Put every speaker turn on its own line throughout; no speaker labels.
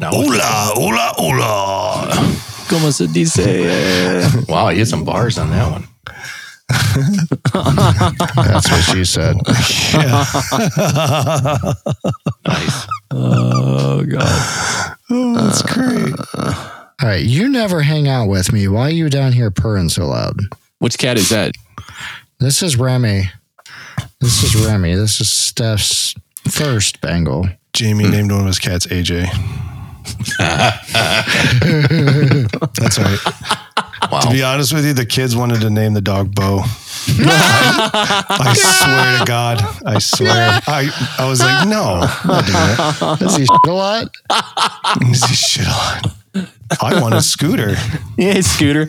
Now,
Hola, hola, hola.
Como se dice?
wow, you had some bars on that one.
That's what she said.
Nice.
oh god.
Oh, that's uh, great.
All right, you never hang out with me. Why are you down here purring so loud?
Which cat is that?
This is Remy. This is Remy. This is Steph's first Bengal.
Jamie hmm. named one of his cats AJ. That's right.
Wow.
To be honest with you, the kids wanted to name the dog Bo. I swear to God. I swear. I, I was like, no, I'm not doing that.
Does he shit a lot?
This is shit on. I want a scooter.
Yeah, Scooter.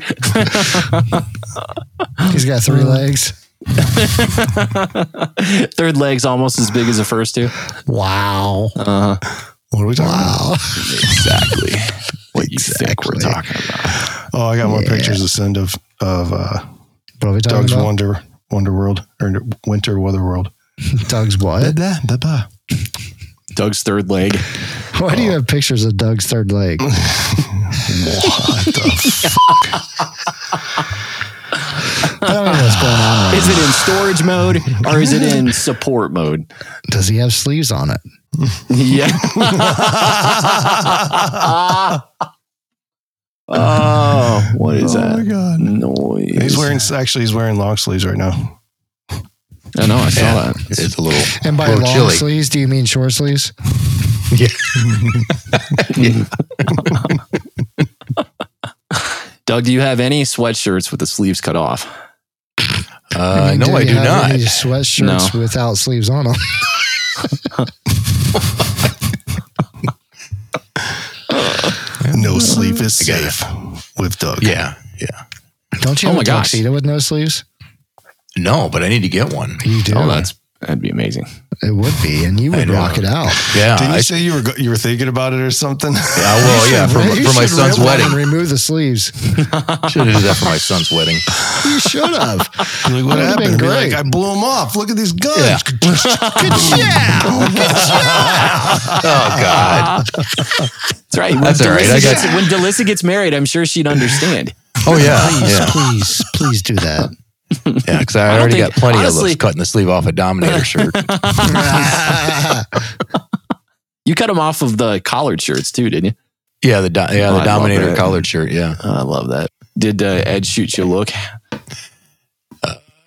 He's got three mm. legs.
Third leg's almost as big as the first two.
Wow. Uh-huh.
What are we talking
Wow.
Exactly. What you think we're talking about?
about? Oh, I got more pictures to send of of uh,
What are we talking
Doug's
about?
Wonder Wonder World or Winter Weather World.
Doug's what?
Doug's third leg.
Why do you have pictures of Doug's third leg?
What the
I don't know what's going on. Right
Is it in storage mode or is it in support mode?
Does he have sleeves on it?
Yeah. oh, what is
Oh
that
my god.
noise?
He's wearing actually he's wearing long sleeves right now.
I know. I saw
Yeah,
that.
it's a little,
And by
little
long
chilly.
sleeves, do you mean short sleeves?
Yeah. Yeah.
Doug, do you have any sweatshirts with the sleeves cut off?
Uh,
mean,
no, I do not.
Any sweatshirts without sleeves on them.
No sleep is
I get it.
safe with Doug.
Yeah, yeah.
Don't you
Oh
have
my
a
gosh.
tuxedo with no sleeves?
No, but I need to get one.
You do.
Oh, that's that'd be amazing.
it would be, and you would rock it out.
Yeah,
Did you
I,
say you were you were thinking about it or something?
yeah, well, yeah, for,
You
for my
should
son's
rip one
wedding.
remove the sleeves.
Should have did that for my son's wedding.
You should have.
like, what
That would've
happened?
been great.
Like, I blew them off. Look at these guns.
Yeah. Oh God.
That's right. When
That's all right.
Delissa
I got-
gets, when Delissa gets married, I'm sure she'd understand.
Oh yeah,
Please,
yeah,
please, please do that.
Yeah. Because I
don't
already
think-
got plenty
honestly-
of those cutting the sleeve off a Dominator shirt.
You cut them off of the collared shirts too, didn't you?
Yeah, the do- yeah
Oh,
the
love
Dominator
that.
collared shirt. Yeah,
Oh, I love that. Did uh, Ed shoot you a look?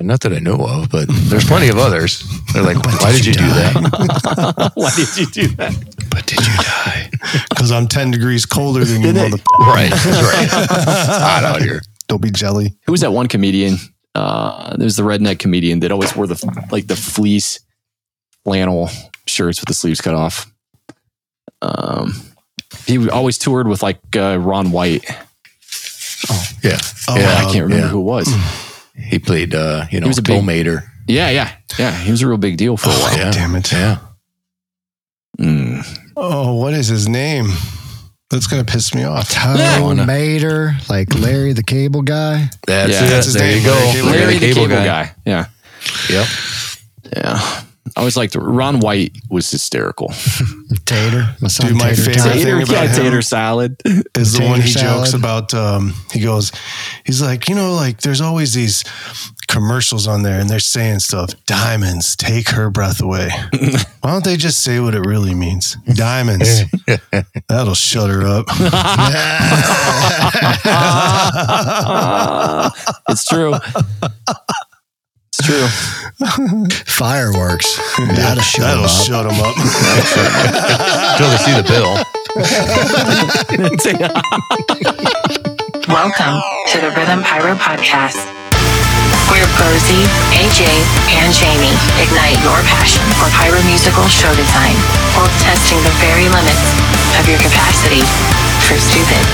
not that I know of, but there's plenty of others. They're like, why did you do that?
Why did you do that?
but did you die?
Because I'm 10 degrees colder than you,
Did it?
mother.
Right, right. It's hot out here.
Don't be jelly.
Who was that one comedian? Uh, there's the redneck comedian that always wore the like the fleece flannel shirts with the sleeves cut off. Um, he always toured with like uh, Ron White.
Oh yeah,
Oh,
yeah.
I can't remember
yeah.
who it was.
He played, uh, you know, he
was a big-
Tow Mater.
Yeah, yeah, yeah. He was a real big deal for a while.
yeah,
damn it.
Yeah,
Mm.
Oh, what is his name? That's going to piss me off.
Tow Mater, like Larry the Cable Guy.
that's
Yeah,
that's his
there
name,
you go.
Larry
Larry the cable, guy. Yeah,
Yep.
yeah. I always liked Ron White was hysterical.
Tater. My son
Dude, my
Tater
favorite
Tot.
thing
Tater,
about
yeah,
him-
tater salad.
is the
Tater
one he
salad.
jokes about. Um, he goes, he's like, you know, like there's always these commercials on there and they're saying stuff. Diamonds take her breath away. Why don't they just say what it really means? Diamonds. That'll shut her up.
it's true. It's true.
Fireworks. That'll shut
That'll
him up.
shut him up.
Until they see the bill.
Welcome to the Rhythm Pyro Podcast, where Posey, AJ, and Jamie ignite your passion for pyro musical show design while testing the very limits of your capacity for stupid.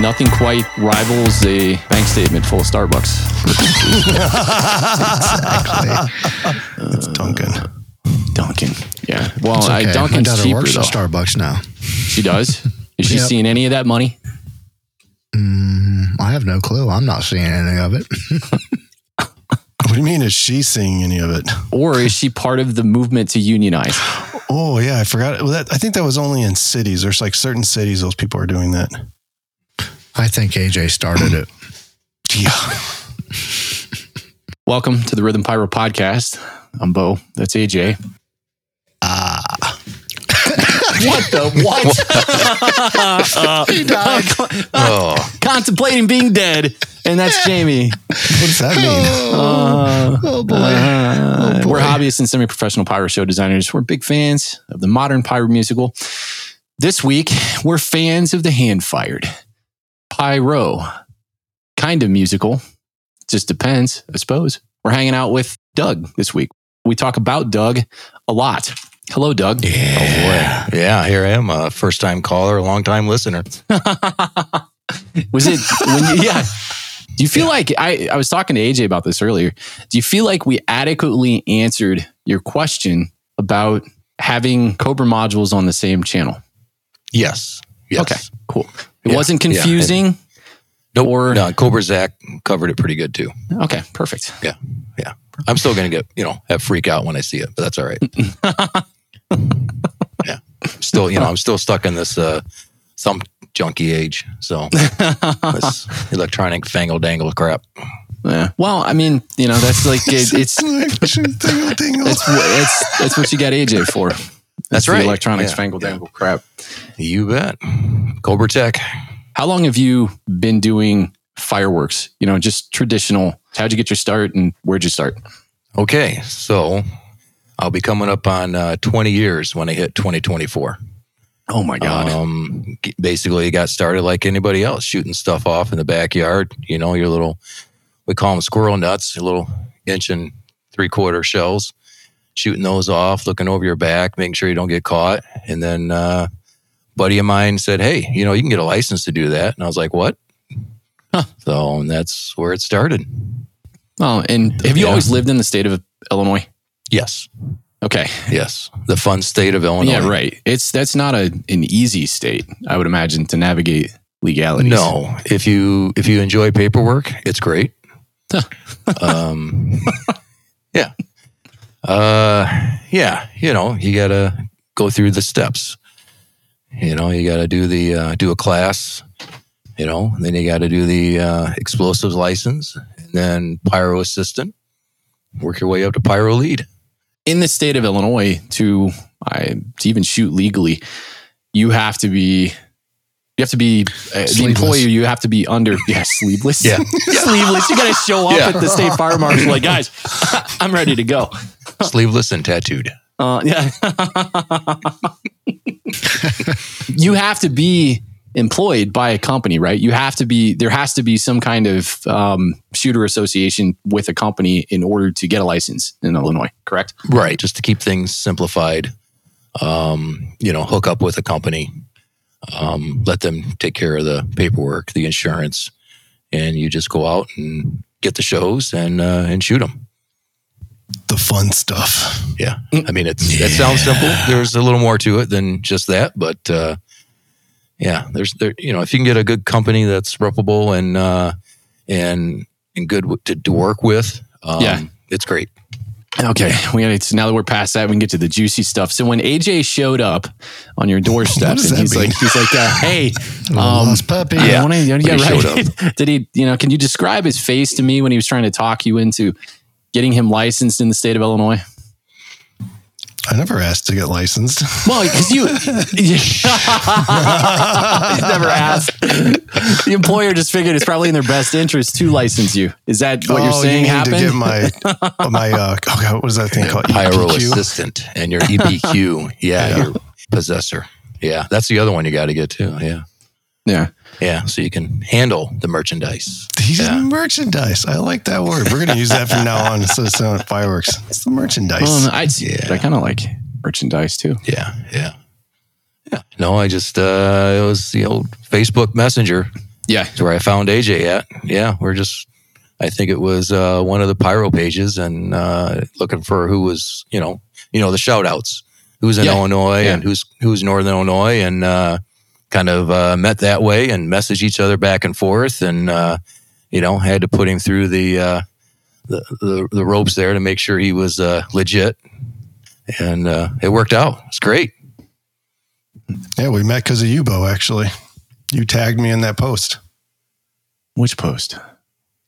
Nothing quite rivals a bank statement full of Starbucks. Exactly.
It's Dunkin'.
Dunkin'. Yeah. Well,
It's
I,
okay. My
Dunkin's
daughter
cheaper
works
though.
at Starbucks now.
She does. Is she
Yep.
seeing any of that money?
Mm, I I have no clue. I'm not seeing any of it.
What do you mean? Is she seeing any of it?
Or is she part of the movement to unionize?
Oh yeah, I forgot. Well, that, I think that was only in cities. There's like certain cities those people are doing that.
I think AJ started it.
Yeah.
Welcome to the Rhythm Pyro podcast. I'm Bo. That's AJ. Ah. What the what?
He died.
Oh,
Contemplating being dead, and that's Jamie.
What's that mean?
oh boy.
Uh,
boy.
we're hobbyists and semi-professional pyro show designers. We're big fans of the modern pyro musical. This week, we're fans of the hand-fired pyro, kind of musical. Just depends, I suppose. We're hanging out with Doug this week. We talk about Doug a lot. Hello, Doug.
yeah. Oh, yeah, here I am, a first time caller, a long time listener.
Was it when you, yeah. Do you feel like I, I was talking to AJ about this earlier? Do you feel like we adequately answered your question about having Cobra modules on the same channel?
Yes. Yes.
Okay, cool. It
Yeah,
wasn't
yeah.
confusing.
Nope.
Or-
no, Cobra Zach covered it pretty good too.
Okay, perfect.
Yeah. Yeah. I'm still going to get, you know, have freak out when I see it, but that's all right. yeah. Still, you know, I'm still stuck in this, uh, thump junkie age. So this electronic fangle dangle crap.
Yeah. Well, I mean, you know, that's like it, it's that's what it's what you got AJ for.
That's
the
right.
electronics
Yeah,
fangle
yeah.
dangle crap.
You bet. Cobra Tech.
How long have you been doing fireworks? You know, just traditional. How'd you get your start and where'd you start?
Okay. So I'll be coming up on uh, 20 years when I hit 2024.
Oh my
Um, basically, it got started like anybody else, shooting stuff off in the backyard. You know, your little, we call them squirrel nuts, your little inch and three quarter shells, shooting those off, looking over your back, making sure you don't get caught. And then, uh, buddy of mine said, Hey, you know, you can get a license to do that. And I was like, What?
Huh.
So and that's where it started.
Oh, and have you
Yeah.
always lived in the state of Illinois?
Yes.
Okay.
Yes. The fun state of Illinois.
Yeah, right. It's that's not a an easy state, I would imagine, to navigate legalities.
No, if you if you enjoy paperwork, it's great. um, yeah, uh, yeah. You know, you got to go through the steps. You know, you got to do the uh, do a class. You know, then you got to do the uh, explosives license, and then pyro assistant. Work your way up to pyro lead.
In the state of Illinois, to I to even shoot legally, you have to be you have to be uh, the
Sleeveless.
employer. You have to be under yeah sleeveless.
Yeah.
sleeveless. You got to show up
Yeah.
at the state fire marshal like, guys, I'm ready to go.
Sleeveless and tattooed.
Uh, yeah. you have to be employed by a company, right? You have to be, there has to be some kind of um, shooter association with a company in order to get a license in Illinois, correct?
Right. Just to keep things simplified. Um, you know, hook up with a company, um, let them take care of the paperwork, the insurance, and you just go out and get the shows and uh, and shoot them.
the fun stuff.
Yeah. I mean, it's it sounds simple. There's a little more to it than just that, but uh, yeah, there's there. You know, if you can get a good company that's reputable and uh, and and good to, to work with, um,
Yeah.
it's great.
Okay, we got so now that we're past that, we can get to the juicy stuff. So when AJ showed up on your doorstep, and he's
mean?
like, he's like, uh, "Hey,
Um,
um,
puppy.
Yeah,
wanna- yeah,
showed
right." Did he? You know, can you describe his face to me when he was trying to talk you into getting him licensed in the state of Illinois?
I never asked to get licensed.
Well, because you, he's never asked. The employer just figured it's probably in their best interest to license you. Is that what you're
Oh,
saying
you mean
happened?
to get my my uh oh God, what is that thing called?
pyro
EPQ?
assistant and your EPQ. Yeah, your possessor. Yeah, that's the other one you got to get too. Yeah,
yeah.
Yeah. So you can handle the merchandise.
These
Yeah.
merchandise. I like that word. We're gonna use that from now on instead of saying fireworks. It's the merchandise.
Well, I'd see it.
Yeah.
I kind of like merchandise too.
Yeah, yeah, yeah. No, I just uh it was the old Facebook Messenger.
Yeah.
It's where I found AJ at. Yeah, we're just. I think it was uh, one of the pyro pages and uh, looking for who was, you know, you know the shout outs, who's in
Yeah.
Illinois
Yeah.
and who's who's Northern Illinois, and uh, kind of uh, met that way and messaged each other back and forth, and uh, you know had to put him through the, uh, the the the ropes there to make sure he was uh, legit, and uh, it worked out. It's great.
Yeah, we met because of you, Bo. Actually, you tagged me in that post.
Which post?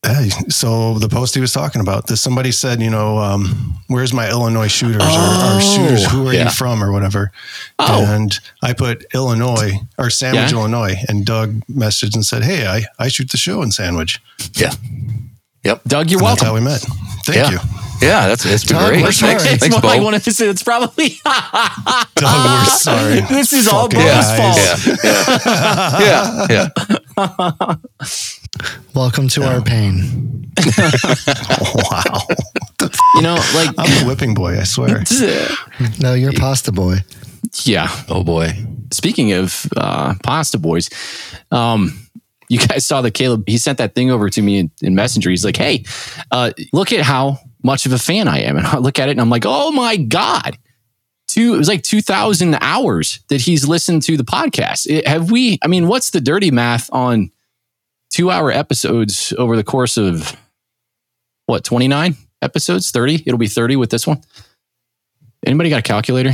Hey, so the post he was talking about, this somebody said, you know, um, where's my Illinois shooters or, or
Oh,
shooters? Who are
yeah.
you from or whatever?
Oh.
And I put Illinois or Sandwich,
Yeah.
Illinois, and Doug messaged and said, hey, I, I shoot the show in Sandwich.
Yeah, Yep.
Doug, you're
And that's
welcome.
how we met. Thank
yeah,
you,
yeah. That's it's been
Doug,
great.
we're
Thanks,
sorry.
it's
thanks,
what I
Bo.
wanted to say. It's probably
Doug. We're sorry.
this is all
Fucking
Bo's
guys.
fault.
Yeah, yeah, yeah.
Welcome to our pain.
wow,
You know, like
I'm the whipping boy. I swear.
No, you're pasta boy.
yeah.
Oh boy.
Speaking of uh, pasta boys, um, you guys saw that Caleb. He sent that thing over to me in, in Messenger. He's like, "Hey, uh, look at how much of a fan I am." And I look at it and I'm like, "Oh my god!" Two, it was like two thousand hours that he's listened to the podcast. It- have we? I mean, what's the dirty math on two-hour episodes over the course of what twenty nine episodes? Thirty? It'll be thirty with this one. Anybody got a calculator?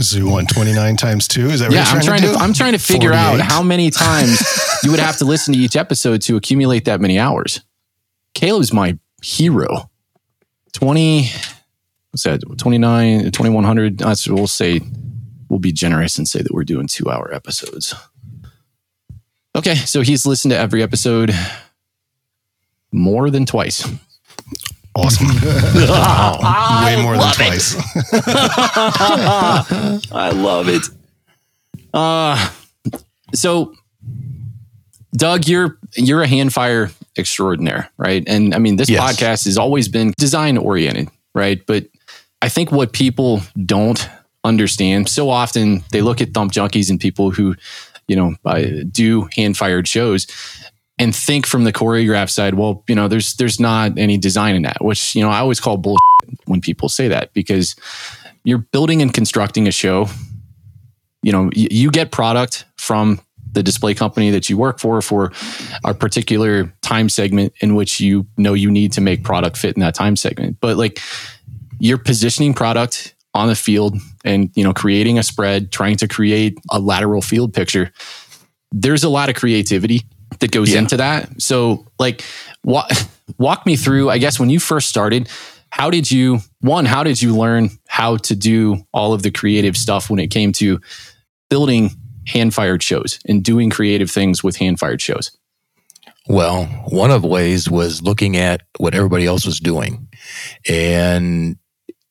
So you want 29 times two? Is that what
yeah,
you're
I'm trying
to,
to. I'm trying to figure out how many times you would have to listen to each episode to accumulate that many hours. Caleb's my hero. 20 what's that? 29 2100 that's we'll say we'll be generous and say that we're doing 2 hour episodes. Okay, so he's listened to every episode more than twice.
Awesome. Way more than
it.
twice.
I love it. Uh so Doug, you're you're a hand fire extraordinaire, right? And I mean, this
Yes.
podcast has always been design oriented, right? But I think what people don't understand so often they look at thump junkies and people who, you know, uh, do hand fired shows and think from the choreograph side, well, you know, there's there's not any design in that, which you know I always call bullshit when people say that because you're building and constructing a show. You know, y- you get product from the display company that you work for for a particular time segment in which you know you need to make product fit in that time segment. But like you're positioning product on the field and you know creating a spread, trying to create a lateral field picture. There's a lot of creativity that goes
Yeah.
into that. So like walk walk me through, I guess when you first started, how did you one, how did you learn how to do all of the creative stuff when it came to building hand fired shows and doing creative things with hand fired shows?
Well, one of the ways was looking at what everybody else was doing. And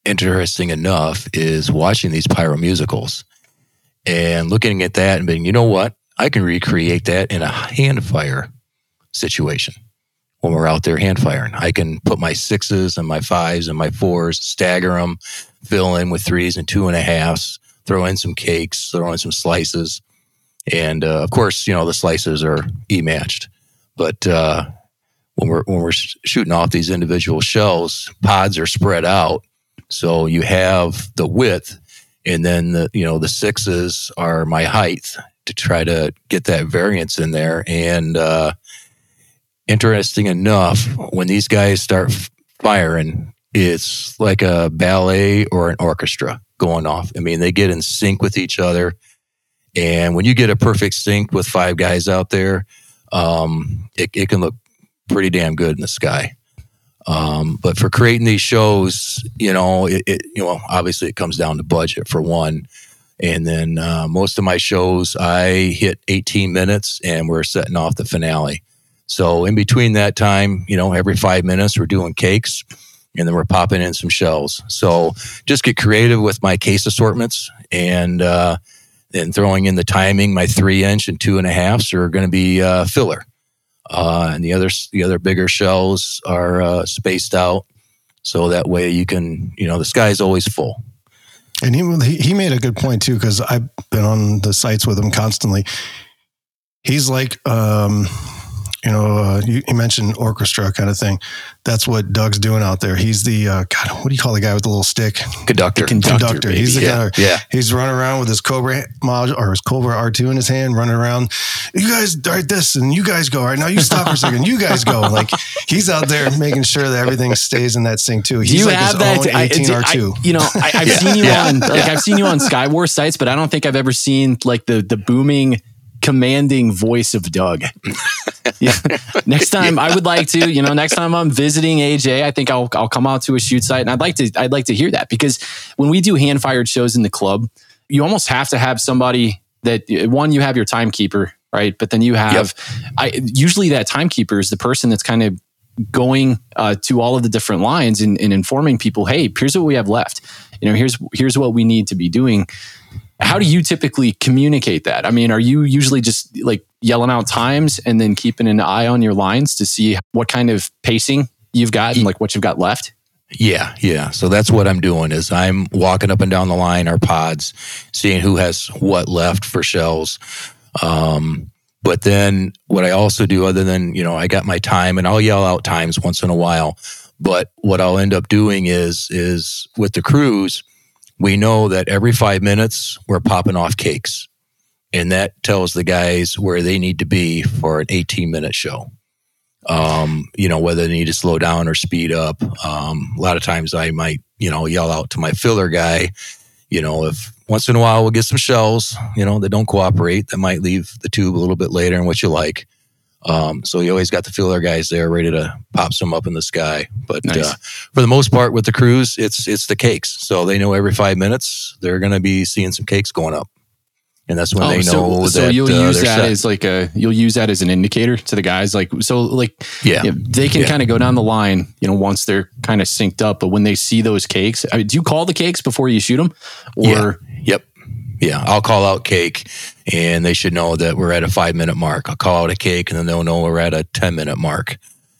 interesting enough is watching these pyro musicals and looking at that and being, you know what? I can recreate that in a hand fire situation when we're out there hand firing. I can put my sixes and my fives and my fours, stagger them, fill in with threes and two and a halves, throw in some cakes, throw in some slices. And uh, of course, you know, the slices are E matched. But uh, when we're when we're shooting off these individual shells, pods are spread out, so you have the width, and then the you know the sixes are my height to try to get that variance in there. And uh, interesting enough, when these guys start firing, it's like a ballet or an orchestra going off. I mean, they get in sync with each other. And when you get a perfect sync with five guys out there, um, it, it can look pretty damn good in the sky. Um, but for creating these shows, you know, it, it you know obviously it comes down to budget for one, and then uh, most of my shows I hit 18 minutes and we're setting off the finale. So in between that time, you know, every five minutes we're doing cakes, and then we're popping in some shells. So just get creative with my case assortments and. Uh, and throwing in the timing, my three inch and two and a halfs are going to be uh, filler, uh, and the other the other bigger shells are uh, spaced out, so that way you can you know the sky's always full.
And he he- made a good point too because I've been on the sites with him constantly. He's like um, you know, uh, you, you mentioned orchestra kind of thing. That's what Doug's doing out there. He's the uh, God. What do you call the guy with the little stick?
Conductor.
Conductor. He's the
Yeah,
guy.
yeah.
He's running around with his Cobra module or his Cobra R2 in his hand, running around. You guys write this, and you guys go. All right, now you stop for a second. You guys go. Like he's out there making sure that everything stays in that sync too. He's
Do you
like
have
his
that?
own
I-
18
I-
R2.
you know, I, I've seen you on like I've seen you on Skywar sites, but I don't think I've ever seen like the the booming, commanding voice of Doug. yeah. Next time, I would like to. You know, next time I'm visiting AJ, I think I'll I'll come out to a shoot site, and I'd like to I'd like to hear that because when we do hand fired shows in the club, you almost have to have somebody that one you have your timekeeper right, but then you have I usually that timekeeper is the person that's kind of going uh, to all of the different lines and, and informing people, hey, here's what we have left. You know, here's here's what we need to be doing. How do you typically communicate that? I mean, are you usually just like yelling out times and then keeping an eye on your lines to see what kind of pacing you've got and like what you've got left?
Yeah, yeah. So that's what I'm doing is I'm walking up and down the line, our pods, seeing who has what left for shells. Um, but then what I also do, other than you know, I got my time, and I'll yell out times once in a while. But what I'll end up doing is is with the crews, we know that every five minutes we're popping off cakes, and that tells the guys where they need to be for an 18 minute show um, you know, whether they need to slow down or speed up. Um, a lot of times I might, you know, yell out to my filler guy, you know, if once in a while we'll get some shells, you know, that don't cooperate, that might leave the tube a little bit later than what you like. Um, so you always got the filler guys there ready to pop some up in the sky. But
Nice.
uh, for the most part with the crews, it's it's the cakes. So they know every five minutes they're going to be seeing some cakes going up, and that's when they know
Oh, so, so you'll
uh,
use that
set.
as like a you'll use that as an indicator to the guys like so like
yeah.
you know, they can
Yeah.
kind of go down the line you know once they're kind of synced up but when they see those cakes I mean, do you call the cakes before you shoot them or
Yeah. Yep. Yeah. I'll call out cake and they should know that we're at a five minute mark. I'll call out a cake and then they'll know we're at a 10 minute mark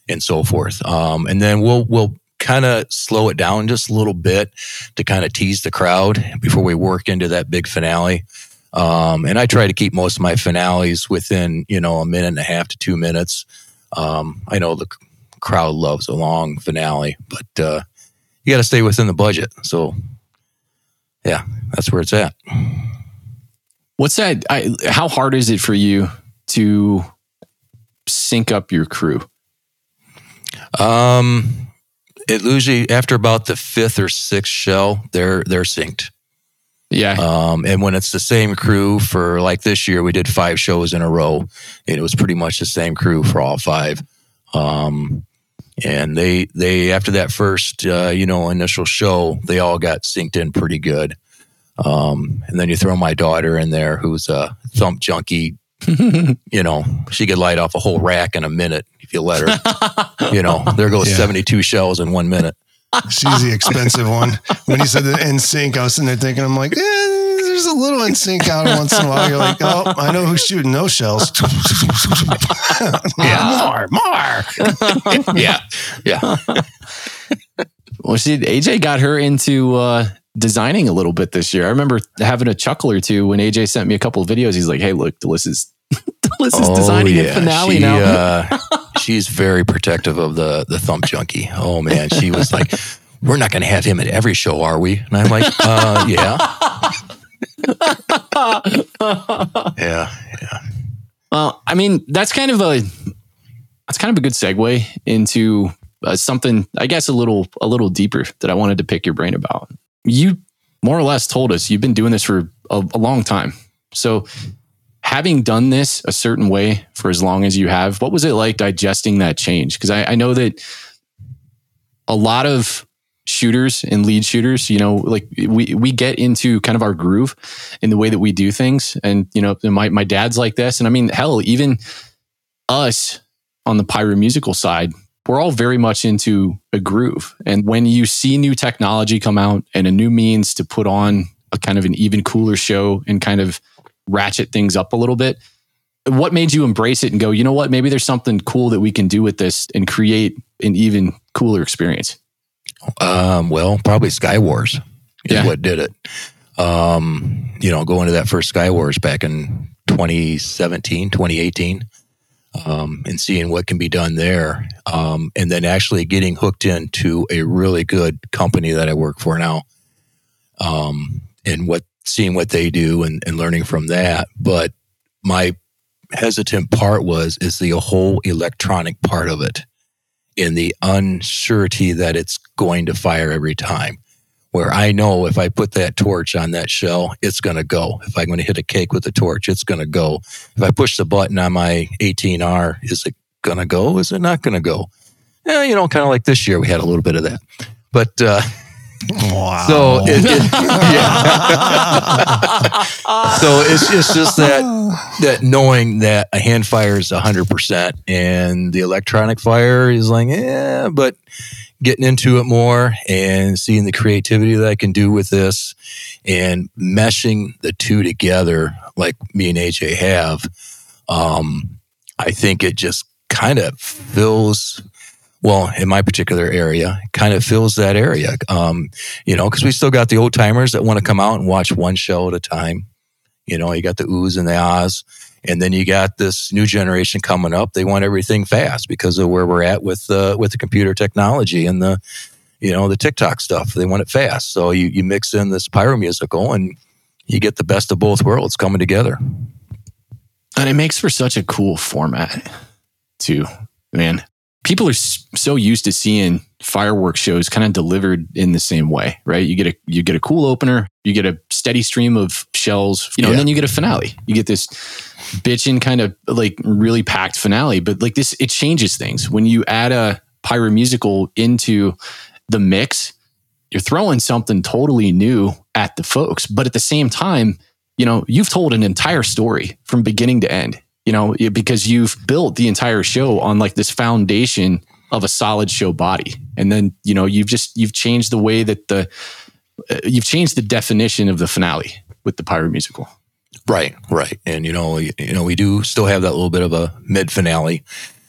and so forth. Um, and then we'll, we'll kind of slow it down just a little bit to kind of tease the crowd before we work into that big finale. Um, and I try to keep most of my finales within, you know, a minute and a half to two minutes. Um, I know the crowd loves a long finale, but, uh, you got to stay within the budget. So, yeah, that's where it's at.
What's that I, how hard is it for you to sync up your crew
Um, it usually after about the fifth or sixth shell, they're they're synced.
yeah
Um, and when it's the same crew for like this year, we did five shows in a row, and it was pretty much the same crew for all five. Um, and they they after that first uh, you know initial show, they all got synced in pretty good. Um, and then you throw my daughter in there, who's a thump junkie. you know, she could light off a whole rack in a minute if you let her. you know, there goes
Yeah.
72 shells in one minute.
She's the expensive one. When you said the NSYNC, I was sitting there thinking, I'm like, eh, there's a little NSYNC out once in a while. You're like, oh, I know who's shooting those shells. yeah. more, more.
yeah. Yeah.
well she, aj got her into uh designing a little bit this year i remember having a chuckle or two when aj sent me a couple of videos he's like hey look delicia's delicia's designing a finale
Oh, she,
now
Uh, she's very protective of the the thump junkie. Oh man, she was like, "We're not going to have him at every show, are we?" And I'm like, uh, "Yeah, yeah, yeah."
Well, I mean, that's kind of a that's kind of a good segue into uh, something, I guess, a little a little deeper that I wanted to pick your brain about. You more or less told us you've been doing this for a, a long time. So, having done this a certain way for as long as you have, what was it like digesting that change? Because I, I know that a lot of shooters and lead shooters, you know, like we we get into kind of our groove in the way that we do things. And, you know, my, my dad's like this. And I mean, hell, even us on the pyro musical side, we're all very much into a groove. And when you see new technology come out and a new means to put on a kind of an even cooler show and kind of ratchet things up a little bit, what made you embrace it and go, you know what, maybe there's something cool that we can do with this and create an even cooler experience?
Um, well, probably Sky Wars is
Yeah.
what did it. Um, you know, going to that first Sky Wars back in 2017, 2018. Um, and seeing what can be done there. Um, and then actually getting hooked into a really good company that I work for now. Um, and what seeing what they do and, and learning from that. But my hesitant part was is the whole electronic part of it and the uncertainty that it's going to fire every time. Where I know if I put that torch on that shell, it's going to go. If I'm going to hit a cake with a torch, it's going to go. If I push the button on my 18R, is it going to go? Is it not going to go? Yeah, you know, kind of like this year, we had a little bit of that. But uh,
Wow.
so it, it, yeah. so it's it's just that that knowing that a hand fire is hundred percent and the electronic fire is like yeah, but getting into it more and seeing the creativity that I can do with this and meshing the two together like me and AJ have, um, I think it just kind of fills well, in my particular area, kind of fills that area. Um, you know, because we still got the old timers that want to come out and watch one show at a time. You know, you got the oohs and the ahs, and then you got this new generation coming up. They want everything fast because of where we're at with uh, with the computer technology and the you know the TikTok stuff. They want it fast, so you you mix in this pyro musical and you get the best of both worlds coming together.
And it makes for such a cool format, too, man. People are so used to seeing fireworks shows kind of delivered in the same way, right? You get a you get a cool opener, you get a steady stream of shells, you know,
Yeah.
and then you get a finale. You get this bitchin' kind of like really packed finale, but like this, it changes things when you add a pyro musical into the mix. You're throwing something totally new at the folks, but at the same time, you know, you've told an entire story from beginning to end, you know, because you've built the entire show on like this foundation of a solid show body. And then, you know, you've just, you've changed the way that the, uh, you've changed the definition of the finale with the pyro musical.
Right, right. And you know, you, you know, we do still have that little bit of a mid finale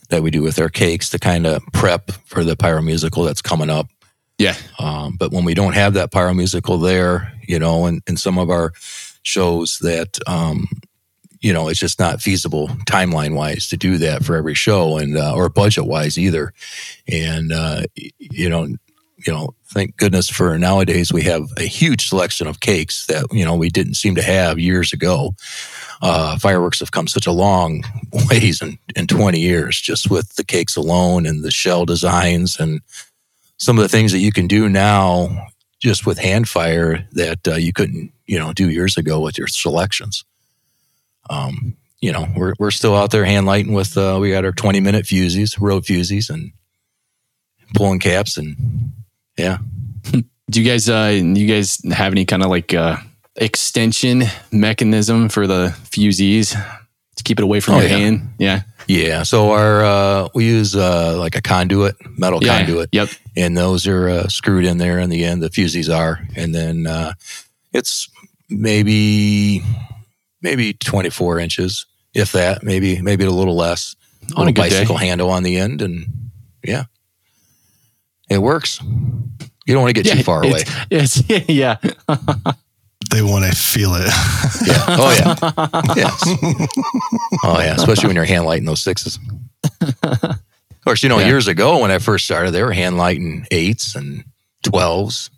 that we do with our cakes to kind of prep for the pyro musical that's coming up.
Yeah.
Um, but when we don't have that pyro musical there, you know, and in some of our shows that, um, you know, it's just not feasible timeline wise to do that for every show and, uh, or budget wise either. And, uh, you know, you know, thank goodness for nowadays we have a huge selection of cakes that, you know, we didn't seem to have years ago. Uh, fireworks have come such a long ways in, in 20 years just with the cakes alone and the shell designs and some of the things that you can do now just with hand fire that uh, you couldn't, you know, do years ago with your selections. Um, you know, we're, we're still out there hand lighting with, uh, we got our 20 minute fusees, road fusees and pulling caps and yeah.
Do you guys, uh, you guys have any kind of like, uh, extension mechanism for the fusees to keep it away from
Oh,
your
yeah.
hand? Yeah.
Yeah. So our, uh, we use, uh, like a conduit, metal
Yeah.
conduit.
Yep.
and those are uh, screwed in there in the end. The fusees are, and then uh, it's maybe maybe 24 inches, if that. Maybe maybe a little less.
On a
little
good day.
bicycle handle on the end, and yeah, it works. You don't want to get too far away.
It's, it's yeah.
They want to feel it.
Yeah. Oh yeah. yes. Oh yeah. Especially when you're hand lighting those sixes. Of course, you know,
Yeah.
years ago when I first started, they were hand lighting eights and twelves.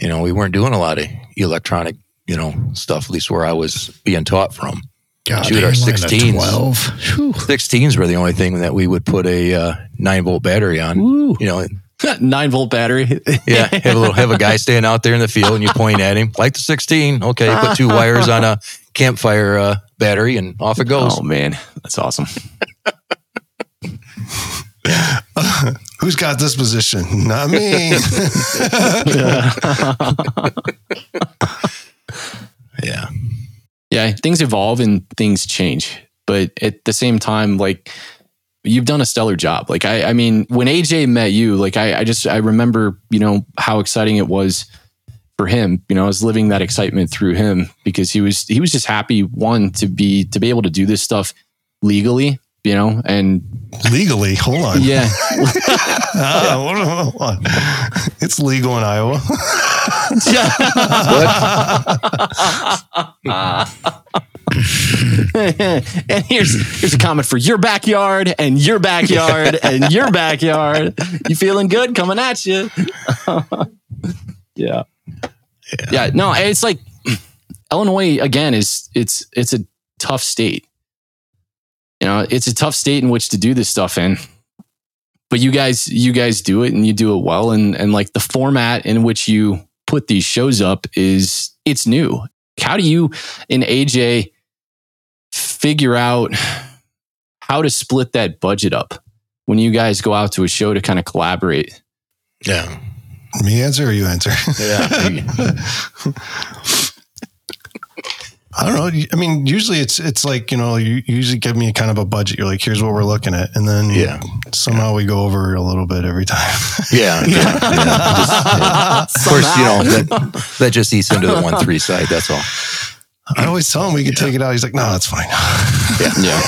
You know, we weren't doing a lot of electronic, you know, stuff. At least where I was being taught from.
God,
Shoot, our 16s.
12.
16s were the only thing that we would put a uh, nine volt battery on.
Woo.
You know,
Nine volt battery.
yeah, have a little have a guy standing out there in the field and you point at him like the 16. Okay, put two wires on a campfire uh, battery and off it goes.
Oh man, that's awesome.
Who's got this position? Not me.
Yeah.
yeah, things evolve and things change, but at the same time, like you've done a stellar job. Like I, I mean, when AJ met you, like I, I just I remember, you know, how exciting it was for him. You know, I was living that excitement through him because he was he was just happy one to be to be able to do this stuff legally. You know, and
Legally, hold on.
yeah,
Ah, hold on. It's legal in Iowa.
and here's here's a comment for your backyard and your backyard and your backyard. You feeling good? Coming at you. yeah. yeah. No, it's like Illinois again is it's it's a tough state. You know, it's a tough state in which to do this stuff in. But you guys you guys do it and you do it well and and like the format in which you put these shows up is it's new. How do you in AJ figure out how to split that budget up when you guys go out to a show to kind of collaborate?
Yeah.
Me answer or you answer?
Yeah.
I don't know. I mean, usually it's it's like you know, you usually give me a kind of a budget. You're like, here's what we're looking at, and then
Yeah.
somehow we go over a little bit every time.
Yeah. yeah, yeah. Just- yeah. Of course, you know, that, that just eats into the one three side. That's all.
I always tell him we could take it out. He's like, no, that's fine.
Yeah.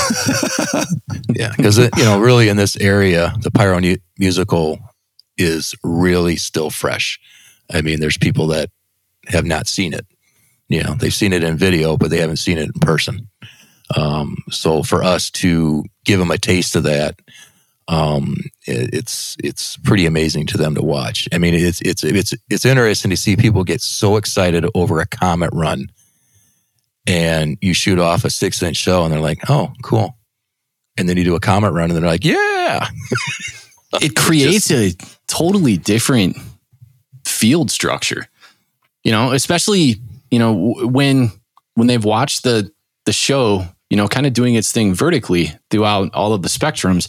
Yeah. Because, you know, really in this area, the Pyro mu- musical is really still fresh. I mean, there's people that have not seen it. You know, they've seen it in video, but they haven't seen it in person. Um, so for us to give them a taste of that, um, it, it's it's pretty amazing to them to watch. I mean, it's it's it's it's interesting to see people get so excited over a comet run, and you shoot off a six inch shell, and they're like, "Oh, cool," and then you do a comet run, and they're like, "Yeah."
it creates a totally different field structure. You know, especially you know when when they've watched the the show, you know, kind of doing its thing vertically throughout all of the spectrums,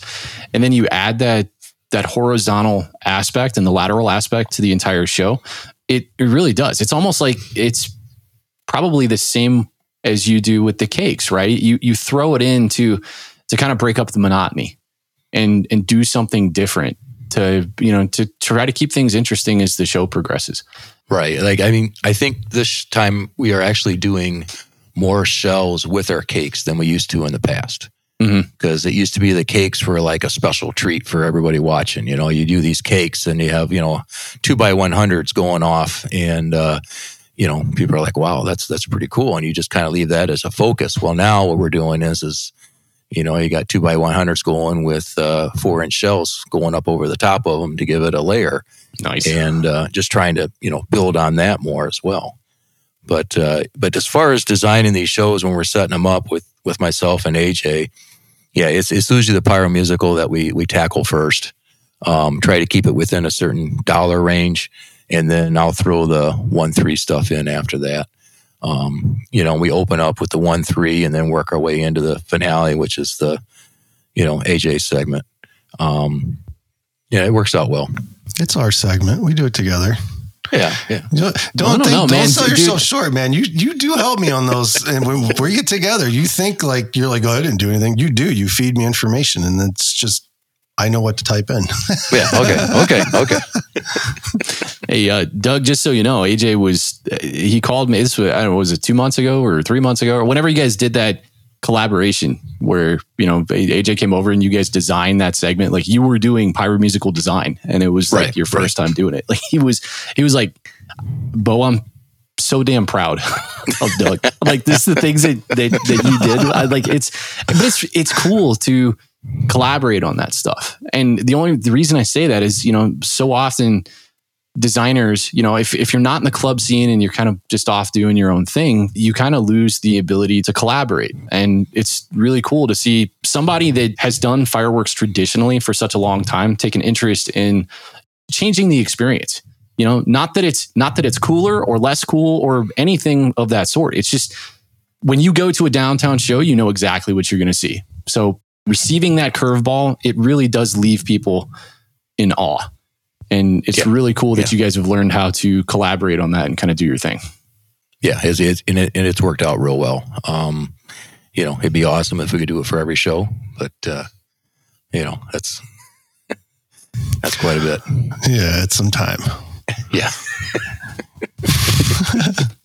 and then you add that that horizontal aspect and the lateral aspect to the entire show. It it really does. It's almost like it's probably the same as you do with the cakes, right? You you throw it in to to kind of break up the monotony and and do something different to you know to to try to keep things interesting as the show progresses.
Right. Like, I mean, I think this time we are actually doing more shells with our cakes than we used to in the past. Because it used to be the cakes were like a special treat for everybody watching. You know, you do these cakes and you have, you know, two by 100s going off. And, uh, you know, people are like, wow, that's, that's pretty cool. And you just kind of leave that as a focus. Well, now what we're doing is, is, you know, you got two by 100s going with uh, four inch shells going up over the top of them to give it a layer
Nice.
and uh, just trying to you know build on that more as well. But uh, but as far as designing these shows when we're setting them up with with myself and AJ, yeah, it's it's usually the pyro musical that we we tackle first. Um, try to keep it within a certain dollar range, and then I'll throw the one three stuff in after that. Um, you know, we open up with the one three, and then work our way into the finale, which is the you know AJ segment. Um, yeah, it works out well.
It's our segment. We do it together.
Yeah, yeah.
Don't
No,
think,
no,
don't
man.
sell
Dude.
yourself short, man. You you do help me on those, and when we get together, you think like you're like, oh, I didn't do anything. You do. You feed me information, and it's just I know what to type in.
Yeah. Okay. Okay. Okay.
Hey, uh, Doug, just so you know, AJ was, uh, he called me, this was, I don't know, was it two months ago or three months ago or whenever you guys did that collaboration where, you know, AJ came over and you guys designed that segment, like you were doing pyro musical design and it was like
Right,
your first time doing it. Like he was, he was like, Bo, I'm so damn proud of Doug. like this is the things that, that, that you did. I, like it's, but it's, it's cool to collaborate on that stuff. And the only, the reason I say that is, you know, so often, designers, you know, if, if you're not in the club scene and you're kind of just off doing your own thing, you kind of lose the ability to collaborate. And it's really cool to see somebody that has done fireworks traditionally for such a long time take an interest in changing the experience. You know, not that it's not that it's cooler or less cool or anything of that sort. It's just when you go to a downtown show, you know exactly what you're going to see. So receiving that curveball, it really does leave people in awe. And it's
Yeah.
really cool that
Yeah.
you guys have learned how to collaborate on that and kind of do your thing.
Yeah, it's, it's and, it, and it's worked out real well. Um, you know, it'd be awesome if we could do it for every show, but uh, you know, that's that's quite a bit.
yeah, it's some time.
Yeah,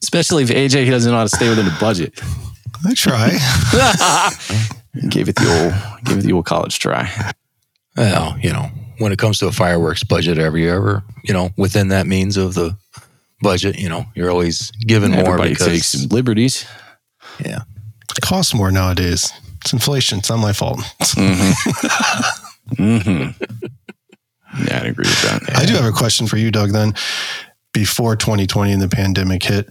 Especially if AJ doesn't know how to stay within a budget.
I try.
Gave it the old gave it the old college try.
well, you know, when it comes to a fireworks budget, every you ever, you know, within that means of the budget, you know, you're always given more
Everybody
because
takes liberties.
yeah,
It costs more nowadays. It's inflation. It's not my fault.
Mm-hmm. mm-hmm. Yeah, I'd agree with that.
I do have a question for you, Doug. Then, before 2020 and the pandemic hit,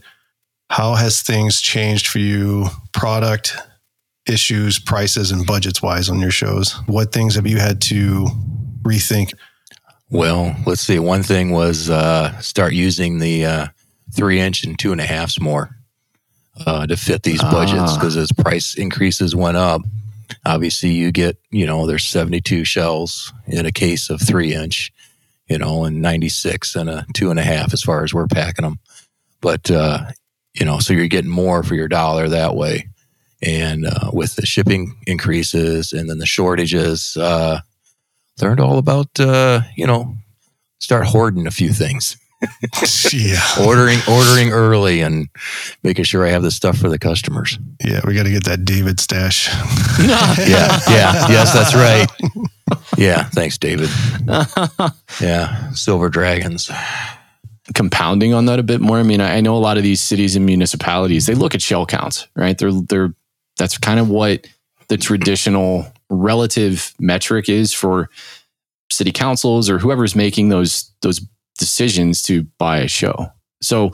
how has things changed for you? Product issues, prices, and budgets wise on your shows. What things have you had to rethink?
Well, let's see. One thing was uh, start using the uh, three inch and two and a halfs more uh, to fit these budgets
Ah.
because as price increases went up, obviously you get, you know, there's 72 shells in a case of three inch, you know, and 96 and a two and a half as far as we're packing them. But, uh, you know, so you're getting more for your dollar that way. And uh, with the shipping increases and then the shortages, uh, learned all about, uh, you know, start hoarding a few things
yeah,
ordering ordering early and making sure I have the stuff for the customers.
yeah, we got to get that David stash.
Yeah, yeah, yes, that's right. Yeah, thanks, David. Yeah, silver dragons.
compounding on that a bit more. I mean, I I know a lot of these cities and municipalities, they look at shell counts, right? They're they're that's kind of what the traditional relative metric is for city councils or whoever's making those those decisions to buy a show. So,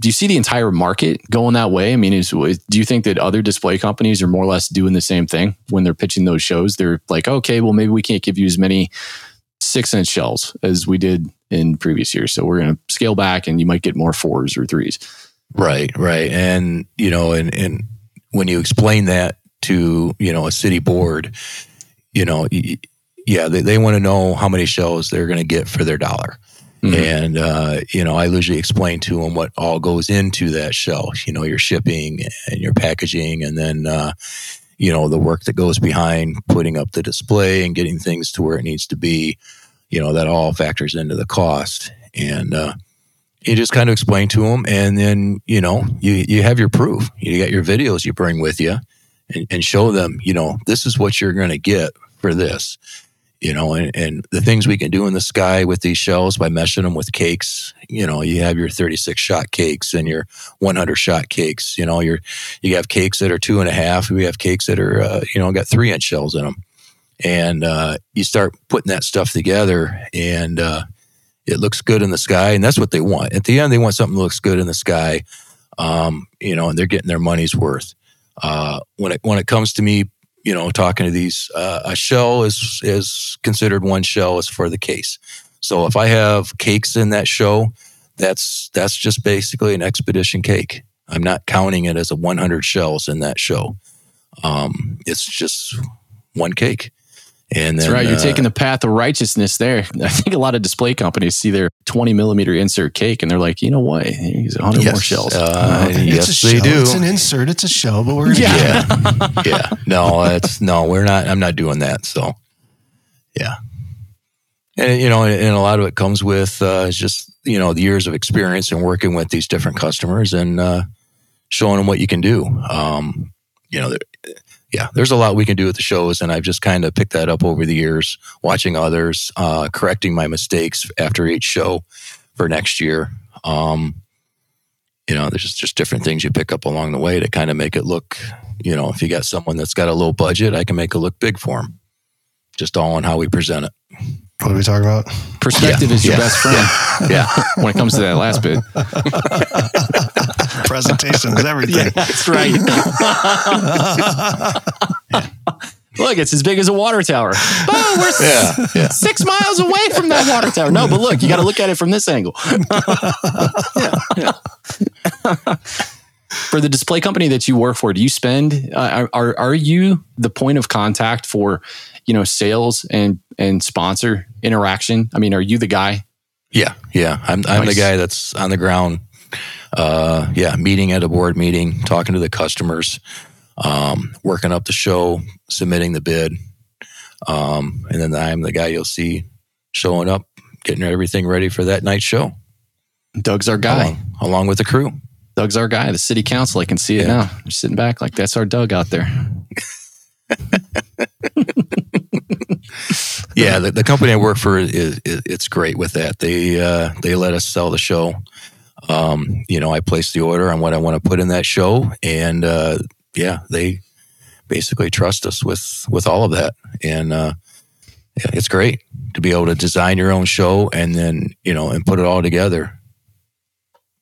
do you see the entire market going that way? I mean, is do you think that other display companies are more or less doing the same thing when they're pitching those shows? They're like, okay, well, maybe we can't give you as many six inch shells as we did in previous years. So we're going to scale back and you might get more fours or threes.
Right, right. And, you know, and, and when you explain that to, you know, a city board, you know, yeah, they, they want to know how many shells they're going to get for their dollar.
Mhm.
And, uh, you know, I usually explain to them what all goes into that shell, you know, your shipping and your packaging, and then, uh, you know, the work that goes behind putting up the display and getting things to where it needs to be, you know, that all factors into the cost. And, uh, you just kind of explain to them and then you know you you have your proof. You got your videos you bring with you and, and show them you know this is what you're going to get for this you know and, and the things we can do in the sky with these shells by meshing them with cakes you know you have your 36 shot cakes and your 100 shot cakes you know your you have cakes that are two and a half we have cakes that are uh, you know got three inch shells in them and uh, you start putting that stuff together and uh, it looks good in the sky and that's what they want. At the end they want something that looks good in the sky um, you know and they're getting their money's worth. Uh, when it when it comes to me you know talking to these uh, a shell is is considered one shell is for the case. So if i have cakes in that show that's that's just basically an expedition cake. I'm not counting it as a 100 shells in that show. Um, it's just one cake and
That's right. You're
uh,
taking the path of righteousness there. I think a lot of display companies see their 20 millimeter insert cake and they're like, you know what? Use 100 more shells.
uh,
It's a
yes, they
shell.
do.
It's an insert. It's a shell, but we're
Yeah.
yeah yeah no it's no we're not i'm not doing that so yeah and you know and, and a lot of it comes with uh just you know the years of experience and working with these different customers and uh showing them what you can do um you know there, yeah there's a lot we can do at the shows and i've just kind of picked that up over the years watching others uh correcting my mistakes after each show for next year um you know, there's just, just different things you pick up along the way to kind of make it look, you know, if you got someone that's got a low budget, I can make it look big for them. Just all on how we present it.
What are we talking about?
Perspective
Yeah.
is your
Yeah.
best friend.
Yeah.
when it comes to that last bit.
Presentations, everything.
That's right. Look, it's as big as a water tower. Oh, we're
Yeah. Yeah.
six miles away from that water tower. No, but look, you got to look at it from this angle. Yeah, yeah. for the display company that you work for, do you spend? Uh, are are you the point of contact for, you know, sales and and sponsor interaction? I mean, are you the guy?
Yeah. Yeah. I'm, I'm
Nice.
the guy that's on the ground. Uh, yeah. Meeting at a board meeting, talking to the customers, um, working up the show, submitting the bid. Um, and then I'm the guy you'll see showing up, getting everything ready for that night show
Doug's our guy.
along, along with the crew.
Doug's our guy. The city council, I can see it
Yeah.
now. They're sitting back like that's our Doug out there.
yeah the, the company i work for is, is it's great with that they uh they let us sell the show um you know i place the order on what i want to put in that show and uh yeah, they basically trust us with with all of that, and uh, yeah, it's great to be able to design your own show and then you know and put it all together.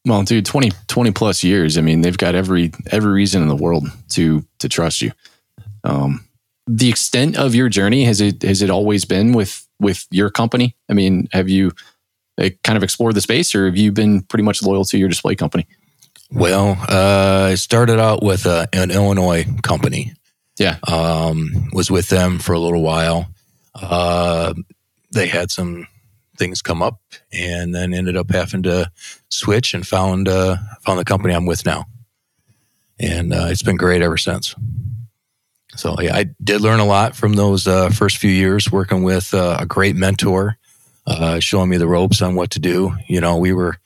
Well, dude, 20, 20 plus years. I mean, they've got every every reason in the world to to trust you. Um, the extent of your journey has it has it always been with with your company? I mean, have you kind of explored the space, or have you been pretty much loyal to your display company?
Well, uh, I started out with a, an Illinois company.
Yeah.
Um, was with them for a little while. Uh, they had some things come up, and then ended up having to switch and found uh, found the company I'm with now, and uh, it's been great ever since. So yeah, I did learn a lot from those uh, first few years working with uh, a great mentor, uh, showing me the ropes on what to do. You know, we were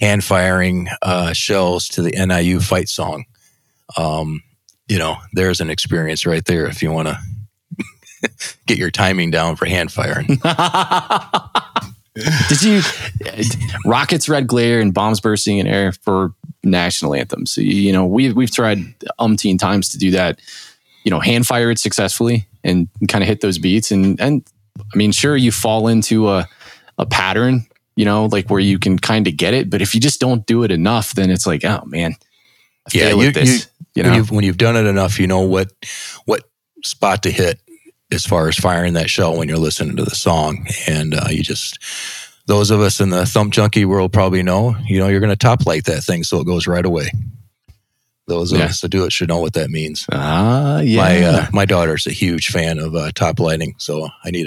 hand firing uh, shells to the NIU fight song. Um, you know, there's an experience right there if you want to get your timing down for hand firing.
Did you rockets, red glare, and bombs bursting in air for national anthems? So, you know, we've we've tried umpteen times to do that. You know, hand fire it successfully and kind of hit those beats. And and I mean, sure, you fall into a a pattern, you know, like where you can kind of get it. But if you just don't do it enough, then it's like, oh man, I
Yeah, you-
this.
you-
You,
when
know,
you've when you've done it enough, you know what what spot to hit as far as firing that shell when you're listening to the song, and uh, you just those of us in the thump junkie world probably know. You know, you're going to top light that thing so it goes right away. Those of
Yeah.
us that do it should know what that means.
ah, yeah.
My uh, my daughter's a huge fan of uh, top lighting, so I need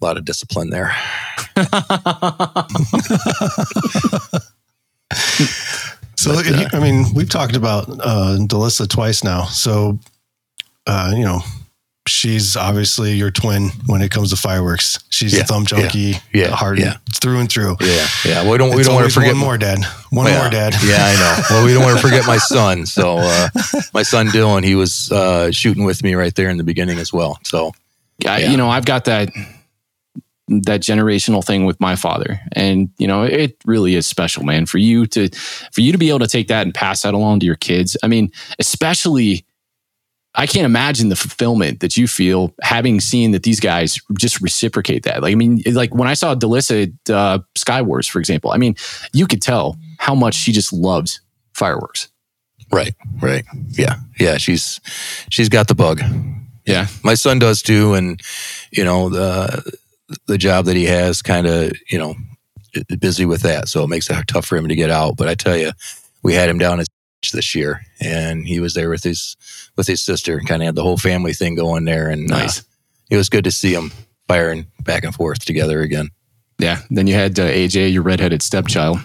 a lot of discipline there.
So,
But,
you- I mean, we've talked about uh, Delissa twice now. So, uh, you know, she's obviously your twin when it comes to fireworks. She's
Yeah,
a thump junkie,
yeah,
hard
yeah.
through and through.
Yeah, yeah. We don't we
It's
don't want to forget
one more, Dad. One
Well,
more, Dad.
Yeah, I know. Well, we don't want to forget my son. So uh, my son Dylan, he was uh, shooting with me right there in the beginning as well. So
I,
Yeah.
you know, I've got that that generational thing with my father, and you know, it really is special, man. For you to for you to be able to take that and pass that along to your kids. I mean, especially. I can't imagine the fulfillment that you feel having seen that these guys just reciprocate that. Like, I mean, like when I saw Delissa at uh, Sky Wars, for example, I mean, you could tell how much she just loves fireworks.
right, right, yeah, yeah. She's she's got the bug.
Yeah.
My son does too, and you know the the job that he has, kind of you know busy with that, so it makes it tough for him to get out. But I tell you, we had him down at this year, and he was there with his with his sister, kind of had the whole family thing going there, and uh,
Nice.
it was good to see him firing back and forth together again.
Yeah. Then you had uh, AJ, your redheaded stepchild.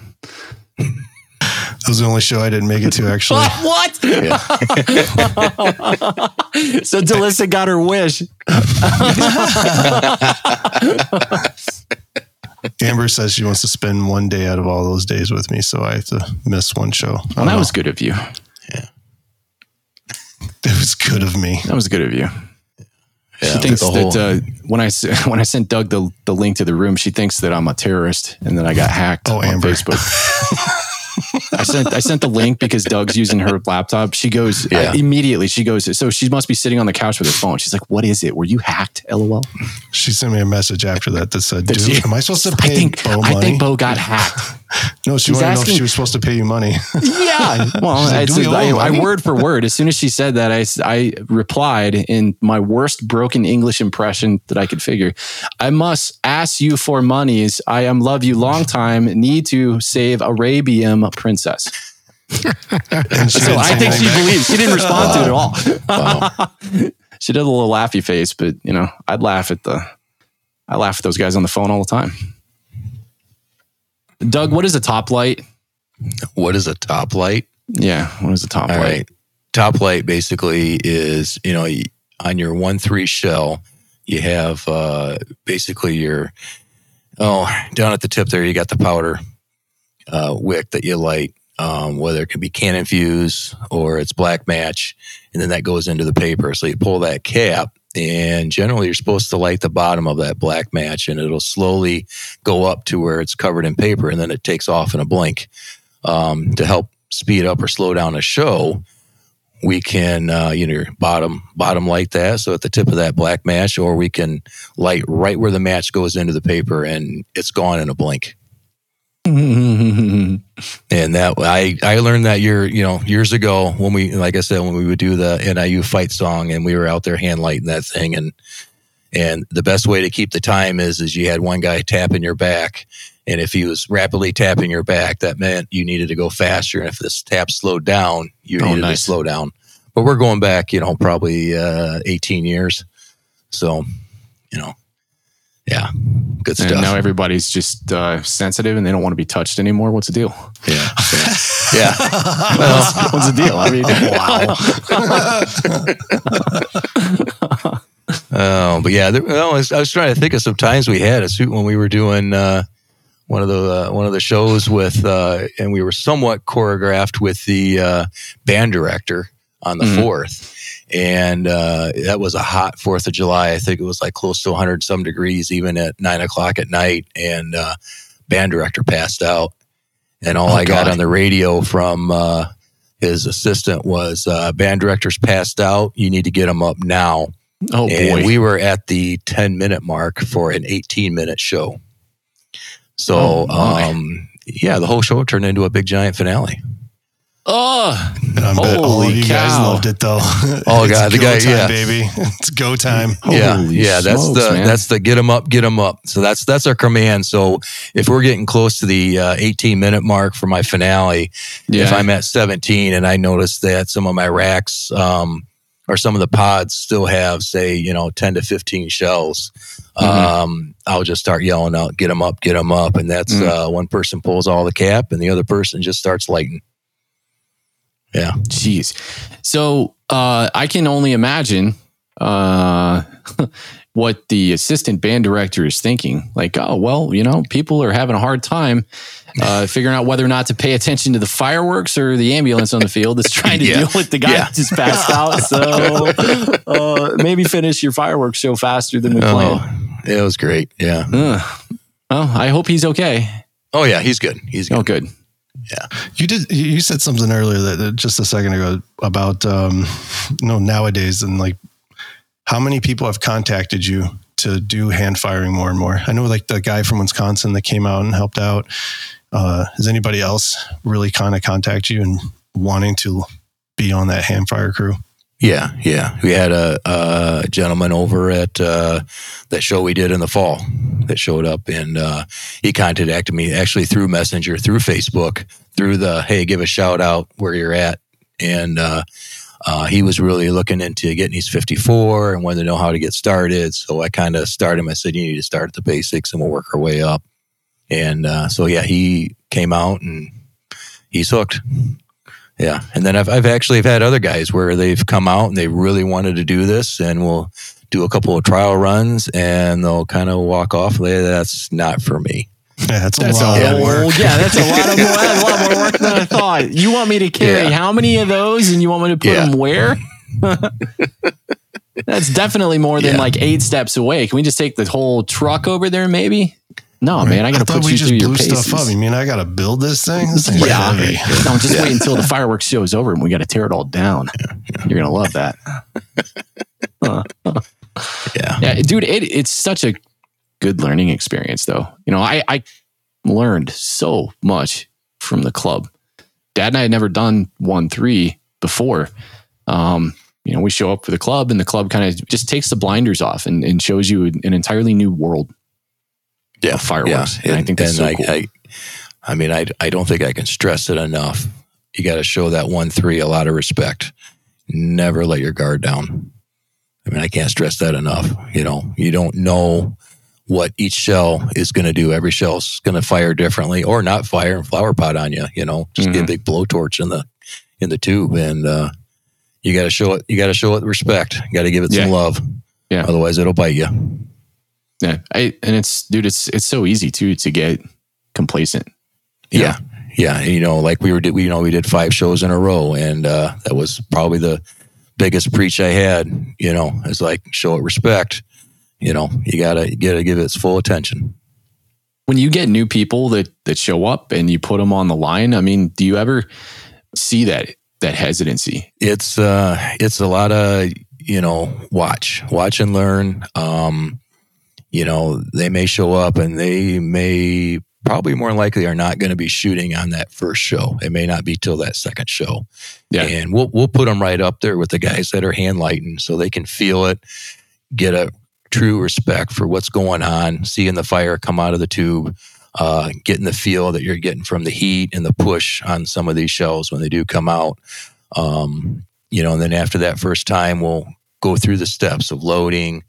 That was the only show I didn't make it to, actually.
what? so Delissa got her wish.
Amber says she wants to spend one day out of all those days with me, so I have to miss one show.
Well, that
know.
was good of you. Yeah.
It was good of me.
That was good of you.
Yeah,
she thinks
whole-
that uh, when I s- when I sent Doug the, the link to the room, she thinks that I'm a terrorist and that I got hacked
Oh,
on
Amber.
Facebook. I sent I sent the link because Doug's using her laptop. She goes
Yeah.
uh, immediately. She goes, so she must be sitting on the couch with her phone. She's like, "What is it? Were you hacked?" LOL.
She sent me a message after that that said,
Did
"Dude,
she?
am I supposed to
I
pay
think
Bo
I
money?"
think Bo got hacked.
no, she
He's
wanted to know if she was supposed to pay you money.
Yeah. Well,
like,
I,
we
I, I word for word. As soon as she said that, I I replied in my worst broken English impression that I could figure. I must ask you for monies. I am love you long time. Need to save Arabian princess. So I think she believed. She didn't respond to it at all.
Wow.
She did a little laughy face, but you know, I'd laugh at the. I laugh at those guys on the phone all the time. Doug, what is a top light?
what is a top light?
Yeah, what is a top
All
light?
right. Top light basically is, you know, on your one three shell, you have uh, basically your oh down at the tip there, you got the powder uh, wick that you light. Um, whether it can be cannon fuse or it's black match, and then that goes into the paper. So you pull that cap, and generally you're supposed to light the bottom of that black match, and it'll slowly go up to where it's covered in paper, and then it takes off in a blink um, to help speed up or slow down a show we can uh, you know bottom bottom light that so at the tip of that black match, or we can light right where the match goes into the paper and it's gone in a blink. And that I I learned that year you know years ago when we like I said when we would do the NIU fight song and we were out there hand lighting that thing and and the best way to keep the time is is you had one guy tapping your back and if he was rapidly tapping your back that meant you needed to go faster and if this tap slowed down you
Oh,
needed
nice.
to slow down. But we're going back you know probably uh, 18 years, so you know yeah good stuff.
and now everybody's just uh, sensitive and they don't want to be touched anymore. What's the deal?
yeah so, yeah. Well,
What's the deal? I mean, wow.
Oh, but yeah, there, well, I, was, I was trying to think of some times we had a suit when we were doing uh, one of the uh, one of the shows with, uh, and we were somewhat choreographed with the uh, band director on the
Mhm.
fourth, and uh, that was a hot Fourth of July. I think it was like close to 100 some degrees, even at nine o'clock at night, and uh, band director passed out, and all
Oh,
I got on the radio from. Uh, his assistant was uh, band director's passed out. You need to get him up now
oh
and
boy.
we were at the 10 minute mark for an 18 minute show. So,
Oh,
um, yeah, the whole show turned into a big giant finale.
Oh,
And I bet all
Holy
of you guys
cow.
loved it though.
Oh, God, the
go
guy-
time,
yeah.
baby. It's go time.
yeah,
Holy
yeah, that's
smokes,
the
man.
that's the get them up, get them up. So that's that's our command. So if we're getting close to the uh, 18 minute mark for my finale,
yeah.
if I'm at 17 and I notice that some of my racks um, or some of the pods still have, say, you know, 10 to 15 shells,
Mhm.
um, I'll just start yelling out, get them up, get them up. And that's
Mhm.
uh, one person pulls all the cap and the other person just starts lighting. Yeah.
Jeez. So uh, I can only imagine uh, what the assistant band director is thinking. Like, oh, well, you know, people are having a hard time uh, figuring out whether or not to pay attention to the fireworks or the ambulance on the field that's trying to
Yeah.
deal with the guy
Yeah.
that just passed out. So uh, maybe finish your fireworks show faster than we planned.
Oh, it was great. Yeah.
Well, I hope he's okay.
Oh, yeah. He's good. He's good.
Oh, good.
Yeah, you did. you- said something earlier that that just a second ago about um, you know nowadays and like how many people have contacted you to do hand firing more and more. I know like the guy from Wisconsin that came out and helped out. Uh, has anybody else really kind of contact you and wanting to be on that hand fire crew?
Yeah, yeah. We had a, a gentleman over at uh, that show we did in the fall that showed up, and uh, he contacted me actually through Messenger, through Facebook, through the hey, give a shout out where you're at, and uh, uh, he was really looking into getting his 54 and wanted to know how to get started. So I kind of started him. I said, you need to start at the basics, and we'll work our way up. And uh, so yeah, he came out and he's hooked. Yeah, and then I've I've actually have had other guys where they've come out and they really wanted to do this, and we'll do a couple of trial runs, and they'll kind of walk off. Like, That's not for me.
Yeah, that's,
That's
a lot
a
of
whole,
work.
yeah, that's a lot of more, a lot more work than I thought. You want me to carry
Yeah.
how many of those, and you want me to put
Yeah.
them where? that's definitely more than
Yeah.
like eight steps away. Can we just take the whole truck over there? Maybe. No, man, I got to put you through your paces.
stuff up. You mean I got to build this thing? This thing's
Yeah.
heavy.
No, just wait until the fireworks show is over and we got to tear it all down. You're gonna love that.
Yeah,
Yeah, dude, it, it's such a good learning experience, though. You know, I, I learned so much from the club. Dad and I had never done one three before. Um, you know, we show up for the club, and the club kind of just takes the blinders off and, and shows you an entirely new world
yeah,
fireworks.
Yeah.
And I think that's so
I,
cool.
I, I mean, I I don't think I can stress it enough. You got to show that one three a lot of respect. Never let your guard down. I mean, I can't stress that enough. You know, you don't know what each shell is going to do. Every shell's going to fire differently, or not fire and flower pot on you. You know, just get a big blowtorch in the in the tube, and uh, you got to show it. You got to show it respect. You got to give it some love.
Yeah.
Otherwise, it'll bite you.
Yeah, I, and it's dude, it's it's so easy too to get complacent.
Yeah. Yeah. And, you know, like we were, we, you know, we did five shows in a row and, uh, that was probably the biggest preach I had, you know, it's like show it respect, you know, you gotta, you gotta give it its full attention.
when you get new people that that show up and you put them on the line i mean do you ever see that that hesitancy?
it's uh it's a lot of you know watch watch and learn um you know they may show up and they may probably more likely are not going to be shooting on that first show. It may not be till that second show.
Yeah.
and we'll we'll put them right up there with the guys that are hand lighting so they can feel it get a true respect for what's going on seeing the fire come out of the tube uh, getting the feel that you're getting from the heat and the push on some of these shells when they do come out. Um, you know, and then after that first time, we'll go through the steps of loading,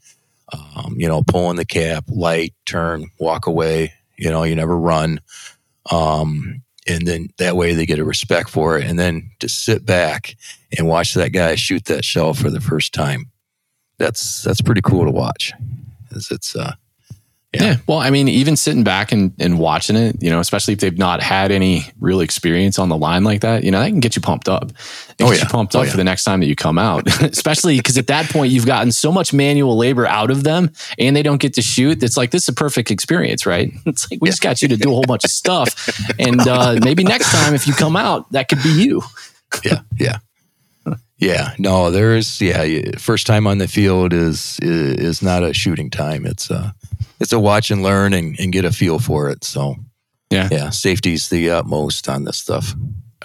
um, you know, pulling the cap, light, turn, walk away. You know, you never run. Um, and then that way they get a respect for it. And then to sit back and watch that guy shoot that shell for the first time. That's that's pretty cool to watch. It's, it's uh,
Yeah.
Yeah.
Well, I mean, even sitting back and, and watching it, you know, especially if they've not had any real experience on the line like that, you know, that can get you pumped up. It
Oh, yeah.
you pumped
Oh,
up
yeah.
for the next time that you come out, especially because at that point you've gotten so much manual labor out of them and they don't get to shoot. It's like, this is a perfect experience, right? It's like, we just got you to do a whole bunch of stuff. And uh, maybe next time, if you come out, that could be you.
yeah, yeah, yeah. No, there's yeah. First time on the field is is, is not a shooting time. It's a it's a watch and learn and, and get a feel for it. So
Yeah.
yeah. Safety's the utmost on this stuff.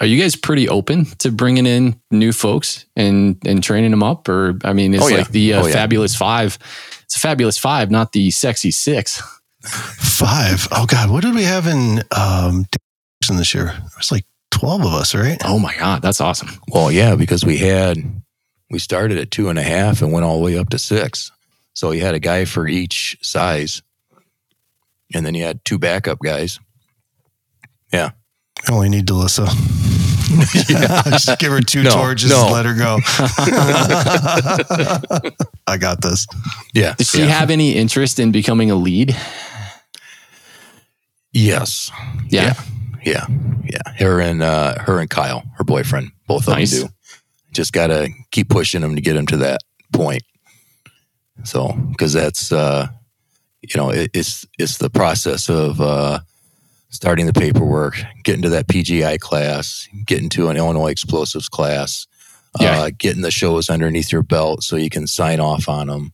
Are you guys pretty open to bringing in new folks and and training them up? Or I mean, it's
Oh, yeah.
like the uh,
Oh, yeah.
fabulous five. It's a fabulous five, not the sexy six.
Five. Oh God, what did we have in um in this year? It was like twelve of us, right?
Oh my god, that's awesome.
Well, yeah, because we had we started at two and a half and went all the way up to six. So you had a guy for each size, and then you had two backup guys. Yeah,
I only need Delissa. Just give her two
No,
torches
no.
and let her go. I got this.
yeah.
Does she
yeah.
have any interest in becoming a lead?
Yes.
Yeah.
Yeah, yeah. Yeah. Her and uh, her and Kyle, her boyfriend, both of
Nice.
them do. Just gotta keep pushing them to get them to that point. So, because that's uh, you know, it, it's it's the process of uh, starting the paperwork, getting to that PGI class, getting to an Illinois explosives class,
Yeah.
uh, getting the shows underneath your belt so you can sign off on them,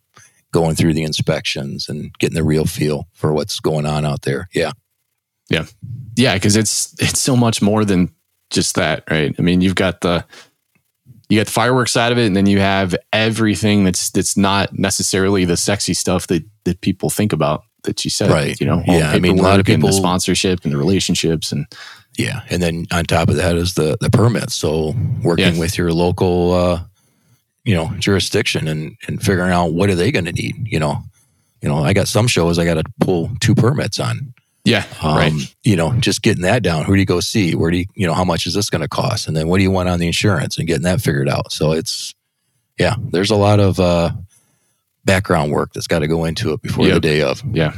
going through the inspections and getting the real feel for what's going on out there. Yeah.
Yeah, because it's it's so much more than just that, right? I mean, you've got the you got the fireworks side of it, and then you have everything that's that's not necessarily the sexy stuff that that people think about. That you said,
Right.
You know,
Yeah, I mean, a lot of
and the
people-
sponsorship and the relationships, and
Yeah, and then on top of that is the the permits. So working
Yeah.
with your local, uh, you know, jurisdiction and and figuring out what are they going to need. You know, you know, I got some shows I got to pull two permits on.
Yeah,
Um,
right.
You know, just getting that down. Who do you go see? Where do you, you know, how much is this going to cost? And then what do you want on the insurance and getting that figured out. So it's, yeah, there's a lot of uh, background work that's got to go into it before the day of.
Yeah,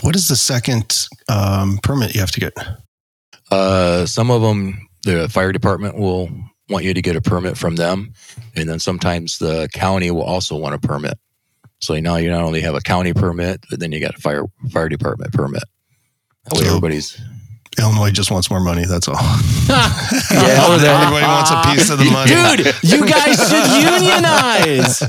What is the second um, permit you have to get?
Uh, some of them, the fire department will want you to get a permit from them, and then sometimes the county will also want a permit. So now you not only have a county permit, but then you got a fire fire department permit. That way
So-
everybody's
Illinois just wants more money. That's all.
Yeah, or that-
Everybody wants a piece of the money.
dude, you guys should unionize.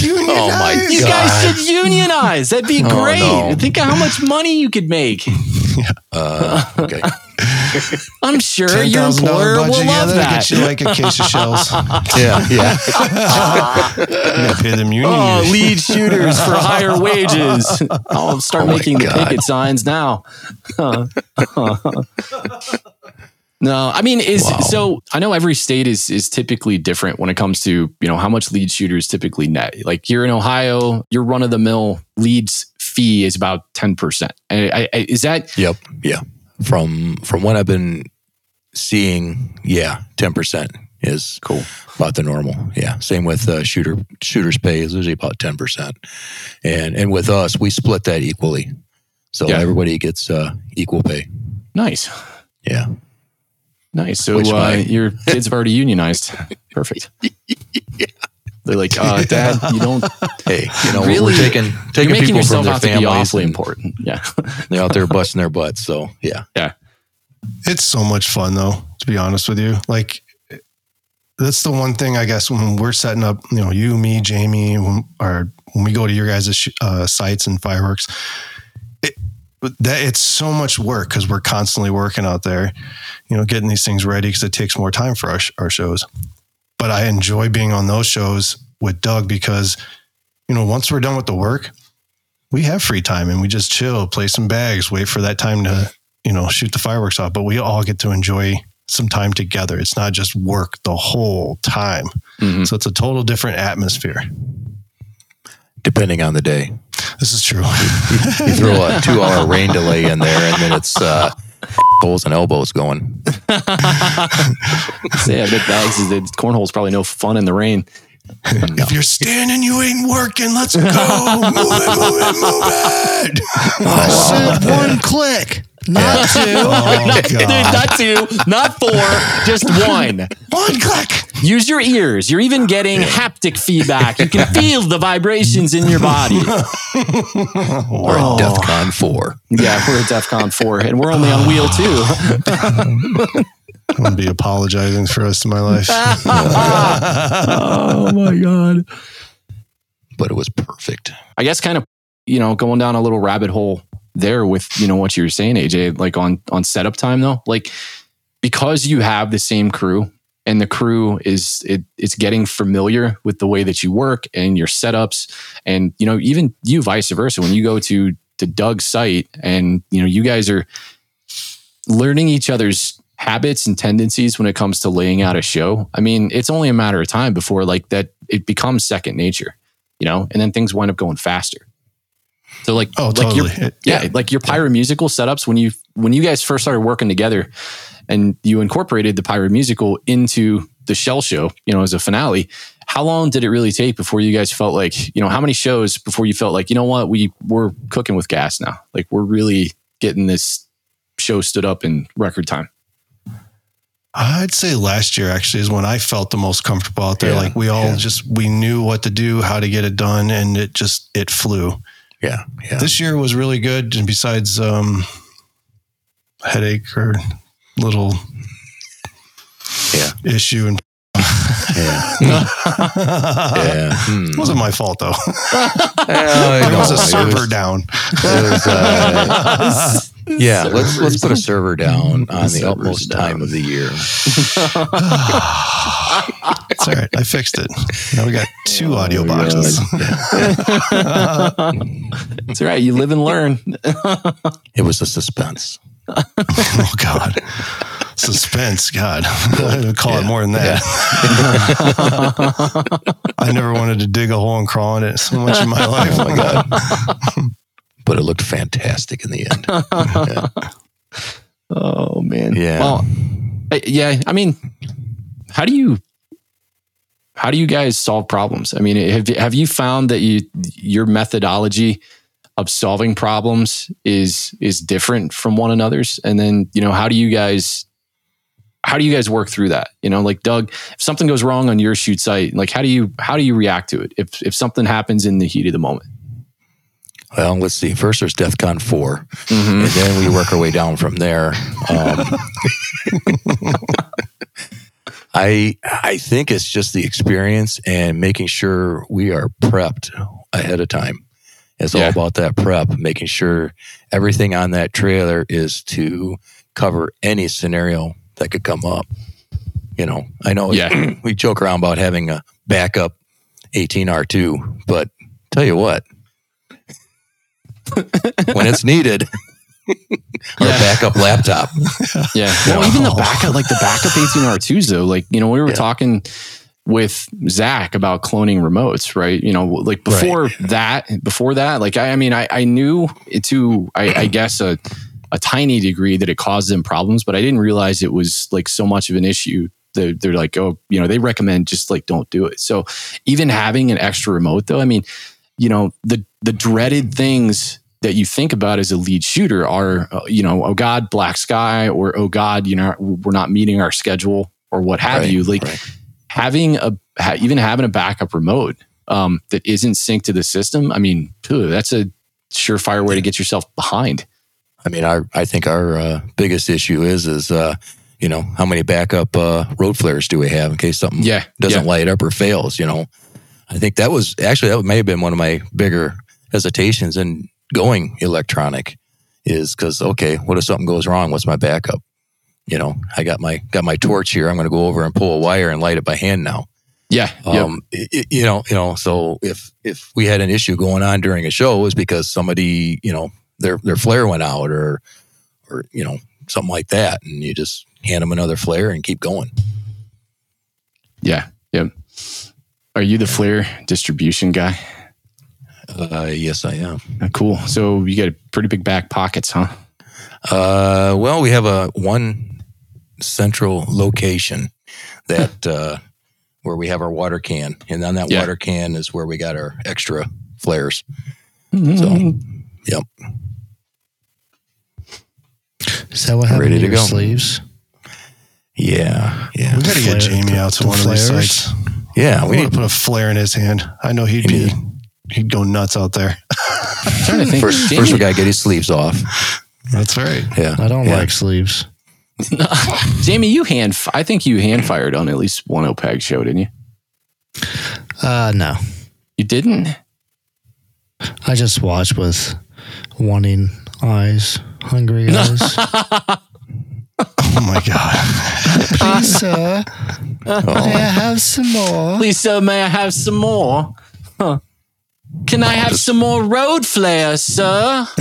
Unionize.
Oh my
You guys should unionize. That'd be
Oh,
great.
no.
Think of how much money you could make.
uh, okay.
I'm sure
Ten
your
thousand
employer will
budget
love
to
that.
get you like a case of shells.
yeah, yeah.
You gotta pay them union.
Oh, lead shooters for higher wages. I'll start
Oh my
making the
God.
picket signs now. no, I mean, is
Wow.
so I know every state is is typically different when it comes to you know how much lead shooters typically net. Like you're in Ohio, your run of the mill leads fee is about ten percent. Is that
Yep. Yeah. From from what I've been seeing, yeah, ten percent is
cool?
about the normal. Yeah. Same with uh, shooter shooters pay is usually about ten percent, and and with us we split that equally, so
Yeah.
everybody gets uh, equal pay.
Nice,
Yeah.
nice. So uh, your kids have already unionized. Perfect. They're like, uh, Dad, you don't.
Hey, you know
Really?
we're taking
You're
taking people from their
out
families.
awfully
and
important. Yeah.
They're out there busting their butts. So yeah. Yeah.
It's so much fun though, to be honest with you. Like that's the one thing I guess when we're setting up, you know, you, me, Jamie, when, or when we go to your guys' sh- uh, sites and fireworks, it, that it's so much work because we're constantly working out there, you know, getting these things ready because it takes more time for our, sh- our shows. But I enjoy being on those shows with Doug because, you know, once we're done with the work, we have free time and we just chill, play some bags, wait for that time to, you know, shoot the fireworks off. But we all get to enjoy some time together. It's not just work the whole time.
Mhm.
So it's a total different atmosphere.
Depending on the day,
This is true.
you throw a two-hour rain delay in there, and then it's uh, holes and elbows going.
So yeah, Big Bags is the cornhole's probably no fun in the rain.
If you're standing, you ain't working. Let's go. move it, move it, move it.
Oh, I said one click, not two.
Oh,
Dude, not two, not four, just one.
One click.
Use your ears. You're even getting haptic feedback. You can feel the vibrations in your body.
Or oh. at DEFCON 4.
Yeah, we're at DEFCON 4, and we're only on wheel two.
I'm going to be apologizing for the rest of my life.
oh my God.
But it was perfect.
I guess kind of, you know, going down a little rabbit hole there with, you know, what you were saying, AJ, like on on setup time though, like because you have the same crew and the crew is it, it's getting familiar with the way that you work and your setups and you know even you vice versa when you go to to Doug's site and you know you guys are learning each other's habits and tendencies when it comes to laying out a show. I mean it's only a matter of time before like that it becomes second nature you know and then things wind up going faster so like
Oh,
like your
totally. It-
yeah, like your pyro musical setups when you when you guys first started working together and you incorporated the pyro musical into the shell show you know as a finale how long did it really take before you guys felt like you know how many shows before you felt like you know what we we're cooking with gas now like we're really getting this show stood up in record time
I'd say last year actually is when I felt the most comfortable out there.
Yeah,
like we all
yeah.
just we knew what to do, how to get it done, and it just it flew.
Yeah. Yeah.
This year was really good, and besides um, headache or little
Yeah.
issue, and
yeah.
it
yeah. Hmm.
wasn't my fault though.
Well,
There was a
it
server
was-
down.
it was, uh, yeah, let's let's put a server down on the
Server's
utmost time of the year.
It's all right. I fixed it. Now we got two oh, audio boxes.
That's right. You live and learn.
It was a suspense.
oh God, suspense. God, I would call it more than that. I never wanted to dig a hole and crawl in it so much in my life.
Oh my god! But it looked fantastic in the end.
Oh man.
Yeah.
Well, I- yeah. I mean, how do you how do you guys solve problems? I mean, have have you found that you your methodology of solving problems is is different from one another's? And then you know, how do you guys how do you guys work through that? You know, like Doug, if something goes wrong on your shoot site, like how do you how do you react to it if if something happens in the heat of the moment?
Well, let's see. First, there's DEFCON 4
Mhm.
and then we work our way down from there. Um, I I think it's just the experience and making sure we are prepped ahead of time. It's
Yeah.
all about that prep, making sure everything on that trailer is to cover any scenario that could come up. You know, I know
Yeah.
we joke around about having a backup 18R2, but tell you what, when it's needed, or
Yeah.
a backup laptop.
Yeah. Well, even the backup, like the backup 18R2s, though, like, you know, we were
Yeah.
talking with Zach about cloning remotes, right? You know, like before that, before that, like, I, I mean, I, I knew it to, I, I guess, a, a tiny degree that it caused them problems, but I didn't realize it was like so much of an issue. They're, they're like, oh, you know, they recommend just like don't do it. So even having an extra remote, though, I mean, you know, the the dreaded things that you think about as a lead shooter are, uh, you know, oh God, black sky, or oh God, you know, we're not meeting our schedule, or what have
Right,
you. Like
right.
having a ha- even having a backup remote um, that isn't synced to the system. I mean, phew, that's a surefire way to get yourself behind.
I mean, our I think our uh, biggest issue is is uh, You know, how many backup uh, road flares do we have in case something
Yeah.
doesn't
yeah.
light up or fails? You know, I think that was actually that may have been one of my bigger hesitations in going electronic is because okay, what if something goes wrong? What's my backup? You know, I got my got my torch here. I'm going to go over and pull a wire and light it by hand now.
Yeah.
Um, i- you know, you know. So if if we had an issue going on during a show, it was because somebody, you know, their their flare went out or or you know something like that, and you just hand them another flare and keep going.
Yeah. Yep. Are you the flare distribution guy?
Uh, yes, I am.
Uh, Cool. So you got pretty big back pockets, huh?
Uh, well, we have a one central location that uh, where we have our water can, and on that
Yeah.
water can is where we got our extra flares.
Mm-hmm.
So, yep.
Is that what happened
Ready
to
to
your
go.
sleeves?
Yeah, yeah,
We got to get Jamie out to
the
one of these sites.
yeah.
We
We
need
need
to put a flare in his hand. I know he'd
He
be, he'd go nuts out there.
I'm trying to think.
first.
Jamie-
First, we got to get his sleeves off.
That's right.
Yeah,
I don't
yeah.
like sleeves.
Jamie, you hand. I think you hand fired on at least one OPAG show, didn't you?
Uh, no.
You didn't.
I just watched with wanting eyes, hungry eyes.
Oh my God.
Please, sir,
Oh.
may I have some more?
Please, sir, may I have some more? Huh. Can I have some more road flare, sir?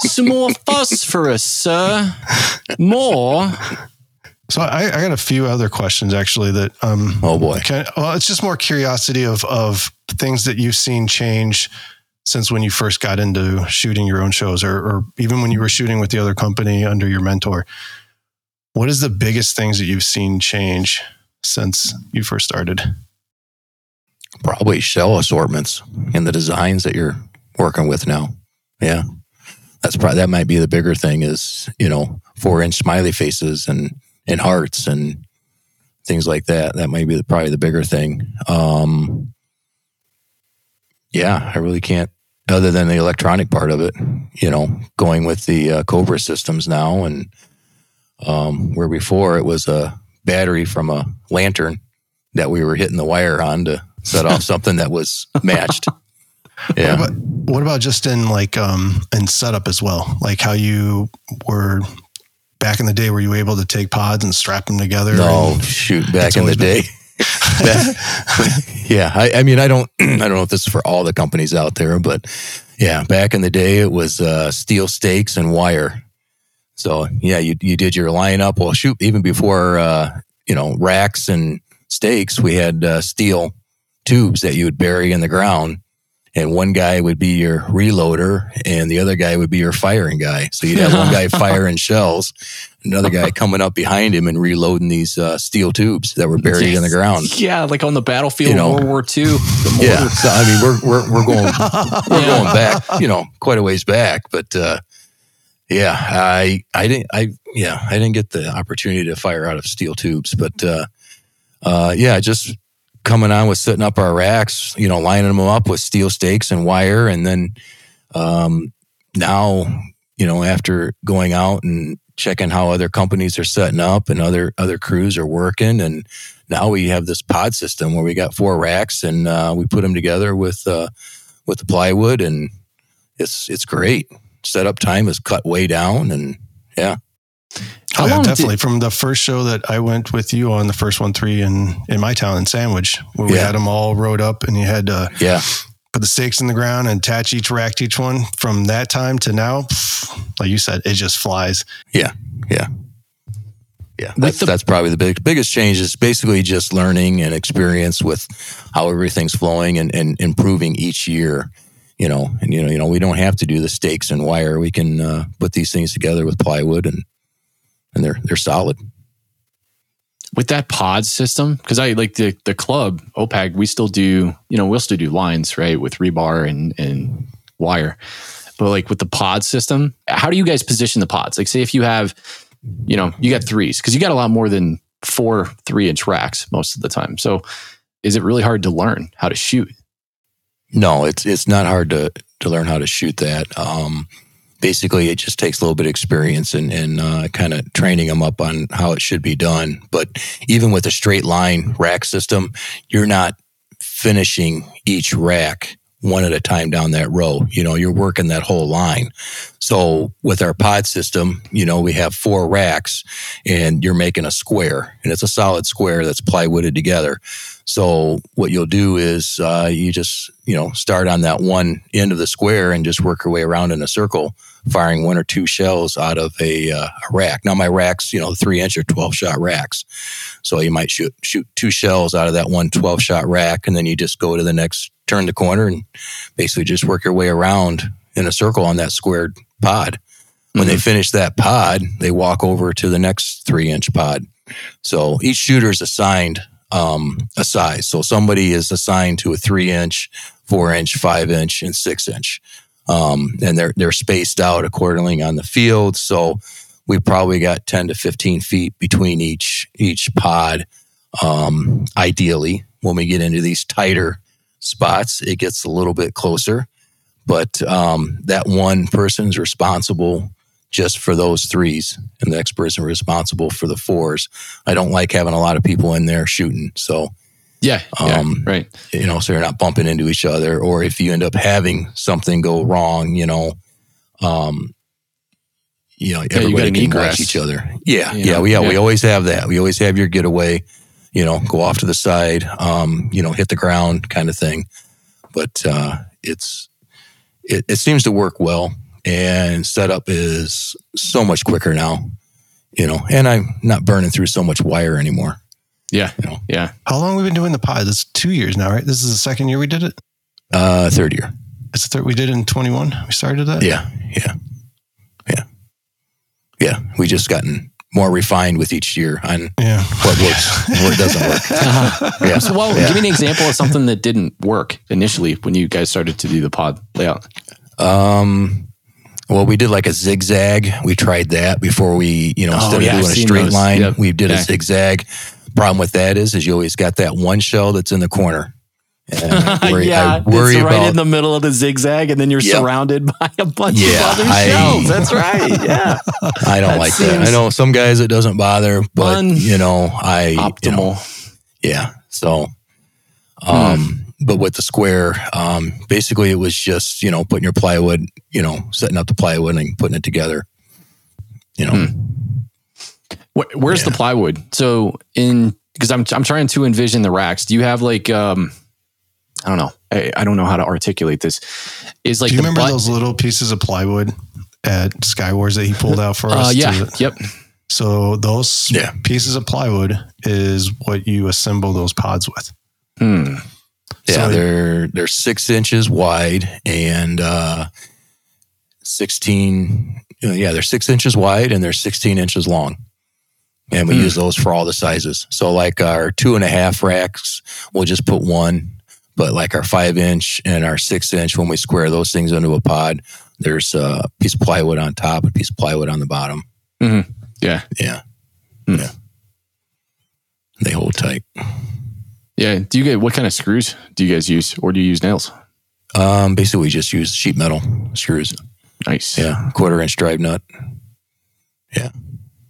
some more phosphorus, sir. More.
So I, I got a few other questions actually that um
Oh boy.
Can, well, it's just more curiosity of of things that you've seen change since when you first got into shooting your own shows, or, or even when you were shooting with the other company under your mentor. What is the biggest things that you've seen change since you first started?
Probably shell assortments and the designs that you're working with now. Yeah, that's probably that might be the bigger thing. Is you know four inch smiley faces and and hearts and things like that. That might be the, probably the bigger thing. Um, yeah, I really can't. Other than the electronic part of it, you know, going with the uh, Cobra systems now, and um, where before it was a battery from a lantern that we were hitting the wire on to set off something that was matched. Yeah.
What about, what about just in like um in setup as well? Like how you were back in the day, were you able to take pods and strap them together?
No, shoot, back in the
been-
day. Yeah, I, I mean, I don't, I don't know if this is for all the companies out there, but yeah, back in the day, it was uh, steel stakes and wire. So yeah, you you did your lineup. Well, shoot, even before uh, you know racks and stakes, we had uh, steel tubes that you would bury in the ground, and one guy would be your reloader, and the other guy would be your firing guy. So you'd have one guy firing shells, another guy coming up behind him and reloading these uh, steel tubes that were buried in the ground.
Yeah, like on the battlefield
You know.
World War II.
Yeah, so I mean, we're we're we're going we're going back, you know, quite a ways back, but uh, yeah, I I didn't I yeah I didn't get the opportunity to fire out of steel tubes, but uh, uh, yeah, just coming on with setting up our racks, you know, lining them up with steel stakes and wire, and then um, now you know after going out and checking how other companies are setting up and other other crews are working and now we have this pod system where we got four racks and uh, we put them together with uh, with the plywood and it's it's great. Setup time is cut way down and yeah,
How
Oh, yeah,
long did-
definitely. From the first show that I went with you on, the first one three in in my town in Sandwich, where we had them all rode up, and you had to
yeah,
put the stakes in the ground and attach each rack to each one. From that time to now, like you said, it just flies.
yeah, yeah. Yeah, that's,
the-
that's probably the big, biggest change is basically just learning and experience with how everything's flowing and, and improving each year. You know, and you know, you know, we don't have to do the stakes and wire. We can uh, put these things together with plywood and and they're they're solid.
with that pod system because i like the the club opag we still do you know we'll still do lines right with rebar and and wire but like with the pod system how do you guys position the pods like say if you have you know you got threes because you got a lot more than four three inch racks most of the time so is it really hard to learn how to shoot
No, it's it's not hard to to learn how to shoot that. Um, basically, it just takes a little bit of experience and, and uh, kind of training them up on how it should be done. But even with a straight line rack system, you're not finishing each rack one at a time down that row. You know, you're working that whole line. So with our pod system, you know, we have four racks and you're making a square and it's a solid square that's plywooded together. So what you'll do is uh, you just, you know, start on that one end of the square and just work your way around in a circle, firing one or two shells out of a, uh, a rack. Now my racks, you know, three inch or 12 shot racks. So you might shoot, shoot two shells out of that one 12 shot rack and then you just go to the next turn the corner and basically just work your way around in a circle on that squared pod. When they finish that pod, they walk over to the next three inch pod. So each shooter is assigned um, a size. So somebody is assigned to a three inch, four inch, five inch, and six inch. Um, and they're they're spaced out accordingly on the field. So we probably got 10 to 15 feet between each each pod. Um, ideally, when we get into these tighter spots, it gets a little bit closer. But um, that one person's responsible just for those threes, and the next person responsible for the fours. I don't like having a lot of people in there shooting. So,
Yeah. yeah
Um,
right.
you know, so you're not bumping into each other. Or if you end up having something go wrong, you know, um, you know,
you got
everybody
an
can
egress.
watch each other. Yeah,
You
yeah,
know,
we, yeah, we always have that. We always have your getaway. You know, go off to the side. Um, you know, hit the ground, kind of thing. But uh, it's it, it seems to work well, and setup is so much quicker now. You know, and I'm not burning through so much wire anymore.
Yeah.
You know,
Yeah.
How long have we been doing the pod? This is two years now, right? This is the second year we did it.
uh, third year.
It's the third we did it in 21. We started that.
Yeah, yeah, yeah, yeah. We just gotten more refined with each year on
Yeah.
what works, and what doesn't work. Yeah.
So, well,
Yeah.
give me an example of something that didn't work initially when you guys started to do the pod layout.
Um, well, we did like a zigzag. We tried that before we, you know,
Oh,
instead
yeah,
of doing a straight
those.
line,
Yep.
we did
Yeah.
a zigzag. Problem with that is, is you always got that one shell that's in the corner. And I worry, I worry
it's right
about
in the middle of the zigzag, and then you're
Yep.
surrounded by a bunch
Yeah,
of other
I-
shells. That's right. Yeah,
I don't
That
like that. I know some guys it doesn't bother, but you know, I you know,
optimal.
Yeah. So,
Hmm.
But with the square, um, basically it was just, you know, putting your plywood, you know, setting up the plywood and putting it together, you know.
Wh- Where's the plywood? So in because I'm I'm trying to envision the racks. Do you have like um I don't know. I, I don't know how to articulate this. Is like
Do you remember
butt-
those little pieces of plywood at Skywars that he pulled out for us?
Uh, yeah.
to-
Yep.
so those
Yeah.
pieces of plywood is what you assemble those pods with.
Hmm.
Yeah.
So-
they're, they're six inches wide and, uh, 16, uh, yeah, they're six inches wide and they're 16 inches long. And we
Hmm.
use those for all the sizes. So like our two and a half racks, we'll just put one. But like our five inch and our six inch, when we square those things into a pod, there's a piece of plywood on top, and a piece of plywood on the bottom.
Yeah.
Yeah.
Hmm.
Yeah. They hold tight.
Yeah. Do you get what kind of screws do you guys use, or do you use nails?
Um, basically, we just use sheet metal screws.
Nice.
Yeah. Quarter inch drive nut. Yeah.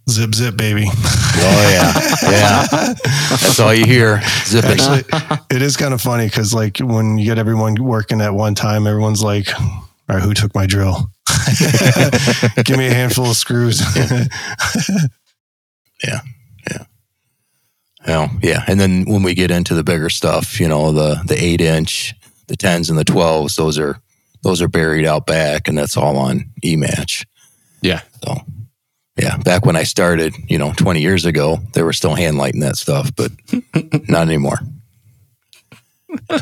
Zip, zip, baby.
Oh, yeah. Yeah. That's all you hear. Zipping.
Actually, it is kind of funny because, like, when you get everyone working at one time, everyone's like, all right, who took my drill? Give me a handful of screws.
Yeah. And then when we get into the bigger stuff, you know, the the eight inch, the tens and the twelves, those are those are buried out back and that's all on E match.
Yeah.
So yeah, back when I started, you know, 20 years ago, they were still hand lighting that stuff, but not anymore.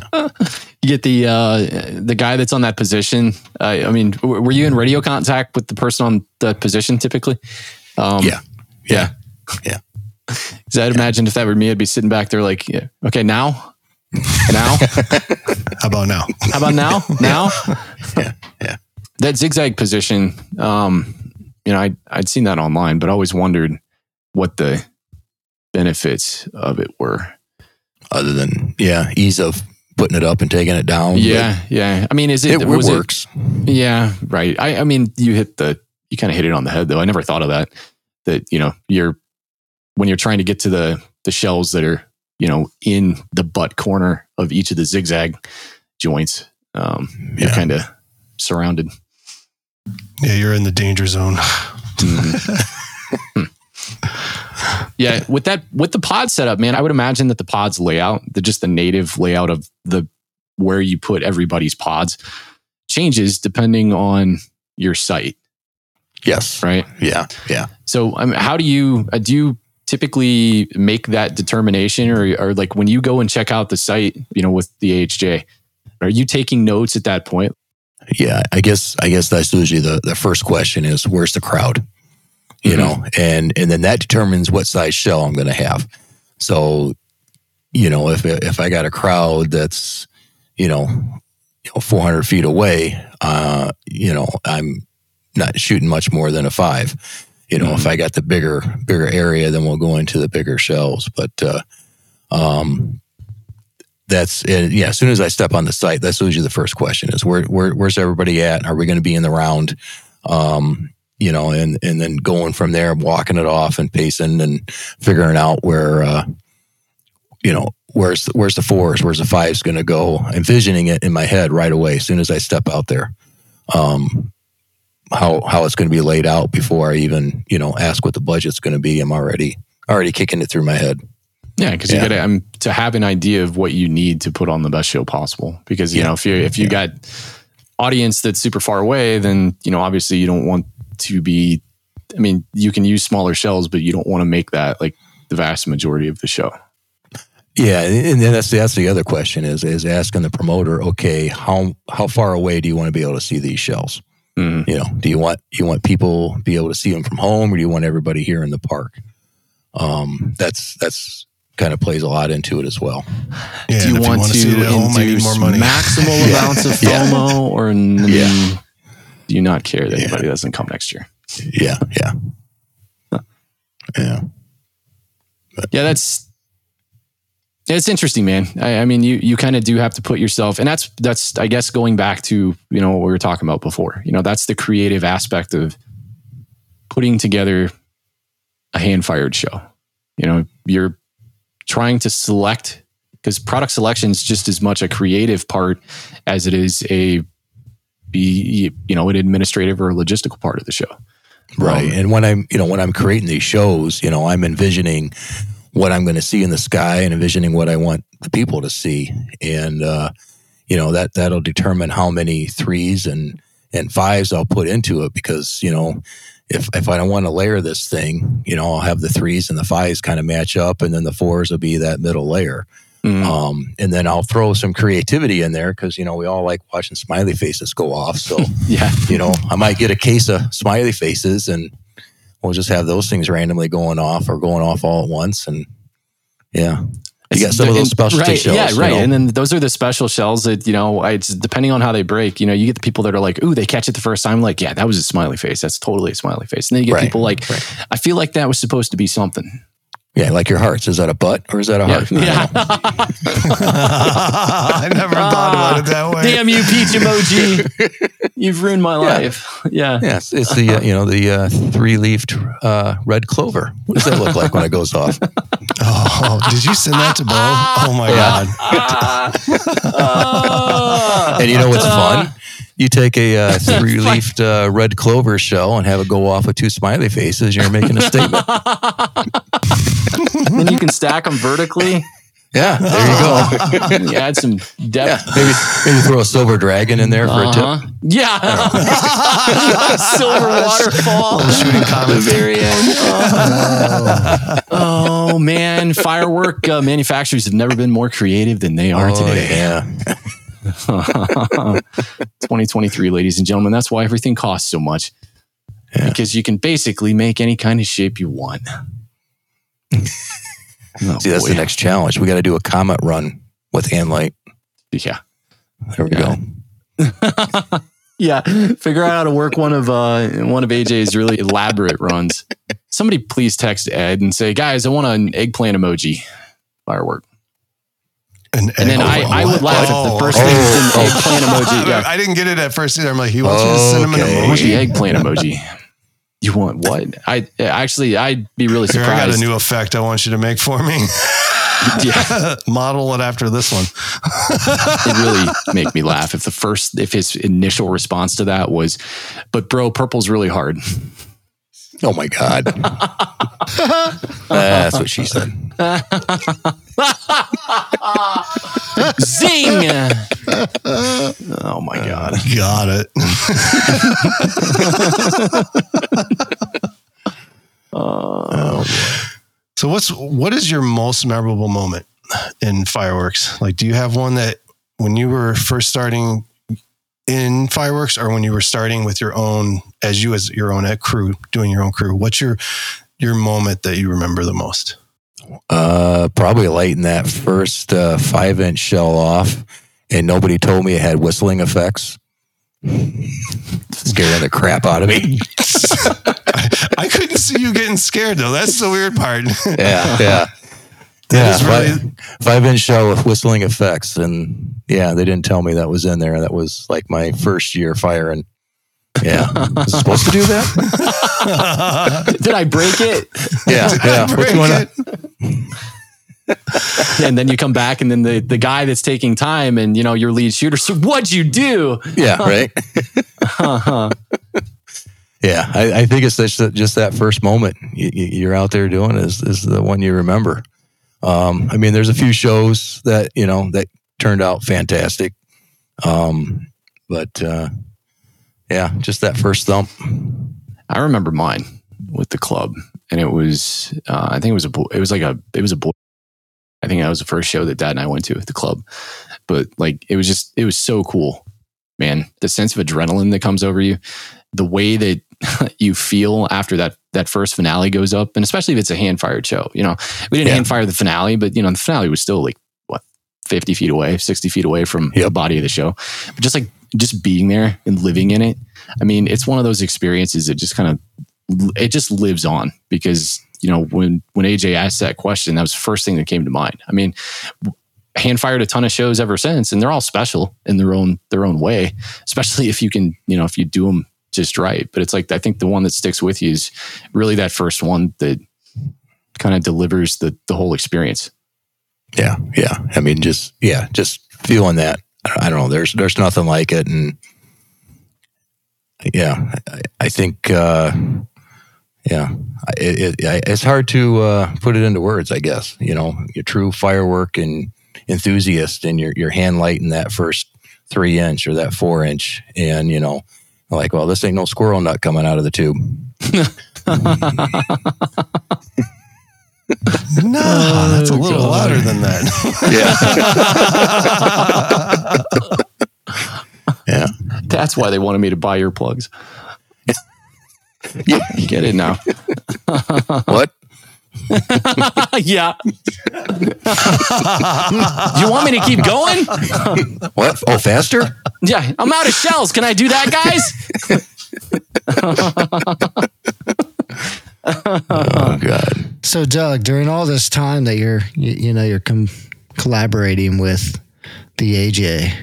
You get the uh, the guy that's on that position. Uh, I mean, w- were you in radio contact with the person on the position typically? Um,
Yeah. Yeah. Yeah.
Because I'd imagine if that were me, I'd be sitting back there like, yeah, okay, now, now,
How about now?
how about now, now?
Yeah. Yeah.
That zigzag position, um, you know, I I'd seen that online, but I always wondered what the benefits of it were.
Other than, yeah, ease of putting it up and taking it down.
Yeah, yeah. I mean, is it,
it, works.
It, yeah, right. I, I mean, you hit the you kind of hit it on the head though. I never thought of that. That you know, you're when you're trying to get to the the shells that are you know in the butt corner of each of the zigzag joints. Um, You're kind of surrounded.
Yeah, you're in the danger zone.
Yeah, with that with the pod setup, man, I would imagine that the pods layout, the just the native layout of the where you put everybody's pods changes depending on your site,
Yes.
right?
Yeah. Yeah.
So, um, how do you uh, do you typically make that determination, or, or like when you go and check out the site, you know, with the AHJ, are you taking notes at that point?
Yeah. I guess I guess that's usually the, the first question is where's the crowd? You
Mhm.
know, and and then that determines what size shell I'm gonna have. So, you know, if if I got a crowd that's, you know, you know, 400 feet away, uh, you know, I'm not shooting much more than a five. You know, if I got the bigger bigger area, then we'll go into the bigger shelves. But uh, um, that's and yeah. As soon as I step on the site, that's usually the first question: is where, where where's everybody at? Are we going to be in the round? Um, you know, and and then going from there, walking it off and pacing and figuring out where uh, you know where's where's the fours, where's the fives going to go, envisioning it in my head right away as soon as I step out there. Um, how how it's going to be laid out before I even you know ask what the budget's going to be. I'm already already kicking it through my head.
Yeah, because you
Yeah.
got to um, to have an idea of what you need to put on the best show possible. Because you
Yeah.
know, if you if you
Yeah.
got audience that's super far away, then you know, obviously, you don't want to be. I mean, you can use smaller shells, but you don't want to make that like the vast majority of the show.
Yeah, and then that's that's the other question is is asking the promoter, okay, how how far away do you want to be able to see these shells?
Mhm.
You know, do you want you want people be able to see them from home, or do you want everybody here in the park? Um, that's that's kind of plays a lot into it as well.
Yeah,
do you
and if
want
wanna
to
see it at home,
induce
more money.
maximal amounts of
Yeah.
FOMO, or n-
Yeah.
do you not care that
Yeah.
anybody doesn't come next year?
Yeah, yeah, yeah.
Yeah, that's it's interesting, man. I, I mean, you you kind of do have to put yourself, and that's that's I guess going back to you know what we were talking about before. You know, that's the creative aspect of putting together a hand fired show. You know, you're trying to select because product selection is just as much a creative part as it is a be you know an administrative or logistical part of the show.
Right.
Um,
and when I'm, you know, when I'm creating these shows, you know, I'm envisioning what I'm going to see in the sky and envisioning what I want the people to see. And, uh, you know, that, that'll determine how many threes and, and fives I'll put into it because, you know, if, if I don't want to layer this thing, you know, I'll have the threes and the fives kind of match up and then the fours will be that middle layer.
Mm.
Um, and then I'll throw some creativity in there because, you know, we all like watching smiley faces go off. So,
yeah.
you know, I might get a case of smiley faces and we'll just have those things randomly going off or going off all at once. And yeah, you got some of those specialty
right,
shells.
Yeah,
you
right.
know.
And then those are the special shells that, you know, it's depending on how they break, you know, you get the people that are like, ooh, they catch it the first time. Like, yeah, that was a smiley face. That's totally a smiley face. And then you get
Right,
people like, I feel like that was supposed to be something.
Yeah, like your hearts. Is that a butt or is that a
Yeah.
heart?
Yeah.
know.
I never thought about it that way.
Damn you, peach emoji. You've ruined my life. Yeah.
Yeah, it's, it's the uh, you know the uh, three leafed uh, red clover. What does that look like when it goes off?
Oh, did you send that to Bo? Oh my god!
Ah.
And you know what's fun? You take a uh, three leafed uh, red clover shell and have it go off with two smiley faces. You're making a statement.
then you can stack them vertically.
Yeah, there you go.
You add some
Yeah,
depth.
maybe maybe throw a silver dragon in there for a tip.
Uh-huh. Yeah. Silver waterfall.
Shooting comets.
the very end. Oh, oh, man, firework uh, manufacturers have never been more creative than they are
Oh,
today.
yeah.
2023, ladies and gentlemen. That's why everything costs so much.
Yeah.
Because you can basically make any kind of shape you want. Oh,
See, that's
boy.
the next challenge. We got to do a comet run with hand light.
Yeah.
There we
Yeah.
go.
Yeah. Figure out how to work one of uh one of AJ's really elaborate runs. Somebody please text Ed and say, guys, I want an eggplant emoji firework.
An
And then I, I would laugh if the first thing was an oh. eggplant emoji. Yeah.
I didn't get it at first either. I'm like, he wants me to send him an
Okay.
I want the eggplant emoji. You want what? I actually, I'd be really
Here, I got a new effect I want you to make for me.
yeah,
Model it after this one.
it really make me laugh if the first, if his initial response to that was, "But bro, purple's really hard."
Oh my god. That's what she said.
Zing! oh my god!
Got it. oh. so what's what is your most memorable moment in fireworks? Like, do you have one that when you were first starting in fireworks, or when you were starting with your own as you as your own crew doing your own crew? What's your your moment that you remember the most?
Uh, probably lighting that first uh, five inch shell off, and nobody told me it had whistling effects. Scaring the crap out of me.
I couldn't see you getting scared though. That's the weird part.
Yeah, yeah.
That
yeah,
is really-
five, five inch shell with whistling effects, and yeah, they didn't tell me that was in there. That was like my first year firing. Yeah, was it supposed to do that?
Did I break it?
Yeah, yeah. Which one?
Break
and then you come back, and then the the guy that's taking time, and you know your lead shooter. So what'd you do?
Yeah, right. Uh-huh. yeah, I, I think it's just, just that first moment you, you- you're out there doing is is the one you remember. Um, I mean, there's a few shows that you know that turned out fantastic, um, but uh, yeah, just that first thump.
I remember mine with the club, and it was uh, I think it was a boy, it was like a it was a boy. I think that was the first show that Dad and I went to at the club, but like it was just it was so cool, man. The sense of adrenaline that comes over you, the way that you feel after that that first finale goes up, and especially if it's a hand fired show. You know, we didn't
Yeah.
hand fire the finale, but you know the finale was still like what fifty feet away, sixty feet away from the body of the show. But just like just being there and living in it, I mean, it's one of those experiences that just kind of it just lives on because you know when when AJ asked that question, that was the first thing that came to mind. I mean, hand fired a ton of shows ever since, and they're all special in their own their own way. Especially if you can, you know, if you do them just right. But it's like I think the one that sticks with you is really that first one that kind of delivers the the whole experience.
Yeah, yeah. I mean, just yeah, just feeling that. I don't know. There's there's nothing like it, and yeah, I, I think uh, yeah, it, it, it's hard to uh, put it into words. I guess you know, you're true firework and enthusiast, and you're you're hand lighting that first three inch or that four inch, and you know, like, well, this ain't no squirrel nut coming out of the tube.
No, that's a oh, little louder than that.
Yeah, yeah.
That's why they wanted me to buy earplugs.
Yeah.
Get it now.
What?
yeah. you want me to keep going?
What? Oh, faster?
Yeah, I'm out of shells. Can I do that, guys?
Oh God.
So, Doug, during all this time that you're, you, you know, you're com- collaborating with the AJ,